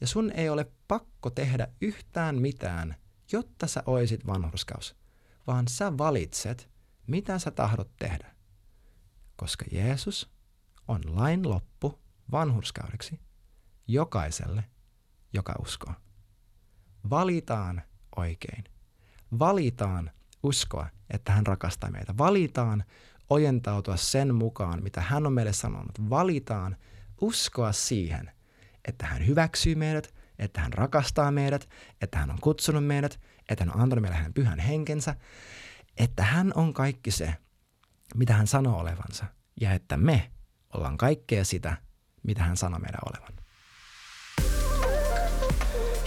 Ja sun ei ole pakko tehdä yhtään mitään, jotta sä oisit vanhurskaus, vaan sä valitset, mitä sä tahdot tehdä. Koska Jeesus on lain loppu vanhurskaudeksi jokaiselle, joka uskoo. Valitaan oikein. Valitaan uskoa, että hän rakastaa meitä. Valitaan ojentautua sen mukaan, mitä hän on meille sanonut. Valitaan uskoa siihen, että hän hyväksyy meidät, että hän rakastaa meidät, että hän on kutsunut meidät, että hän on antanut meille hänen pyhän henkensä, että hän on kaikki se, mitä hän sanoo olevansa, ja että me ollaan kaikkea sitä, mitä hän sanoo meidän olevan.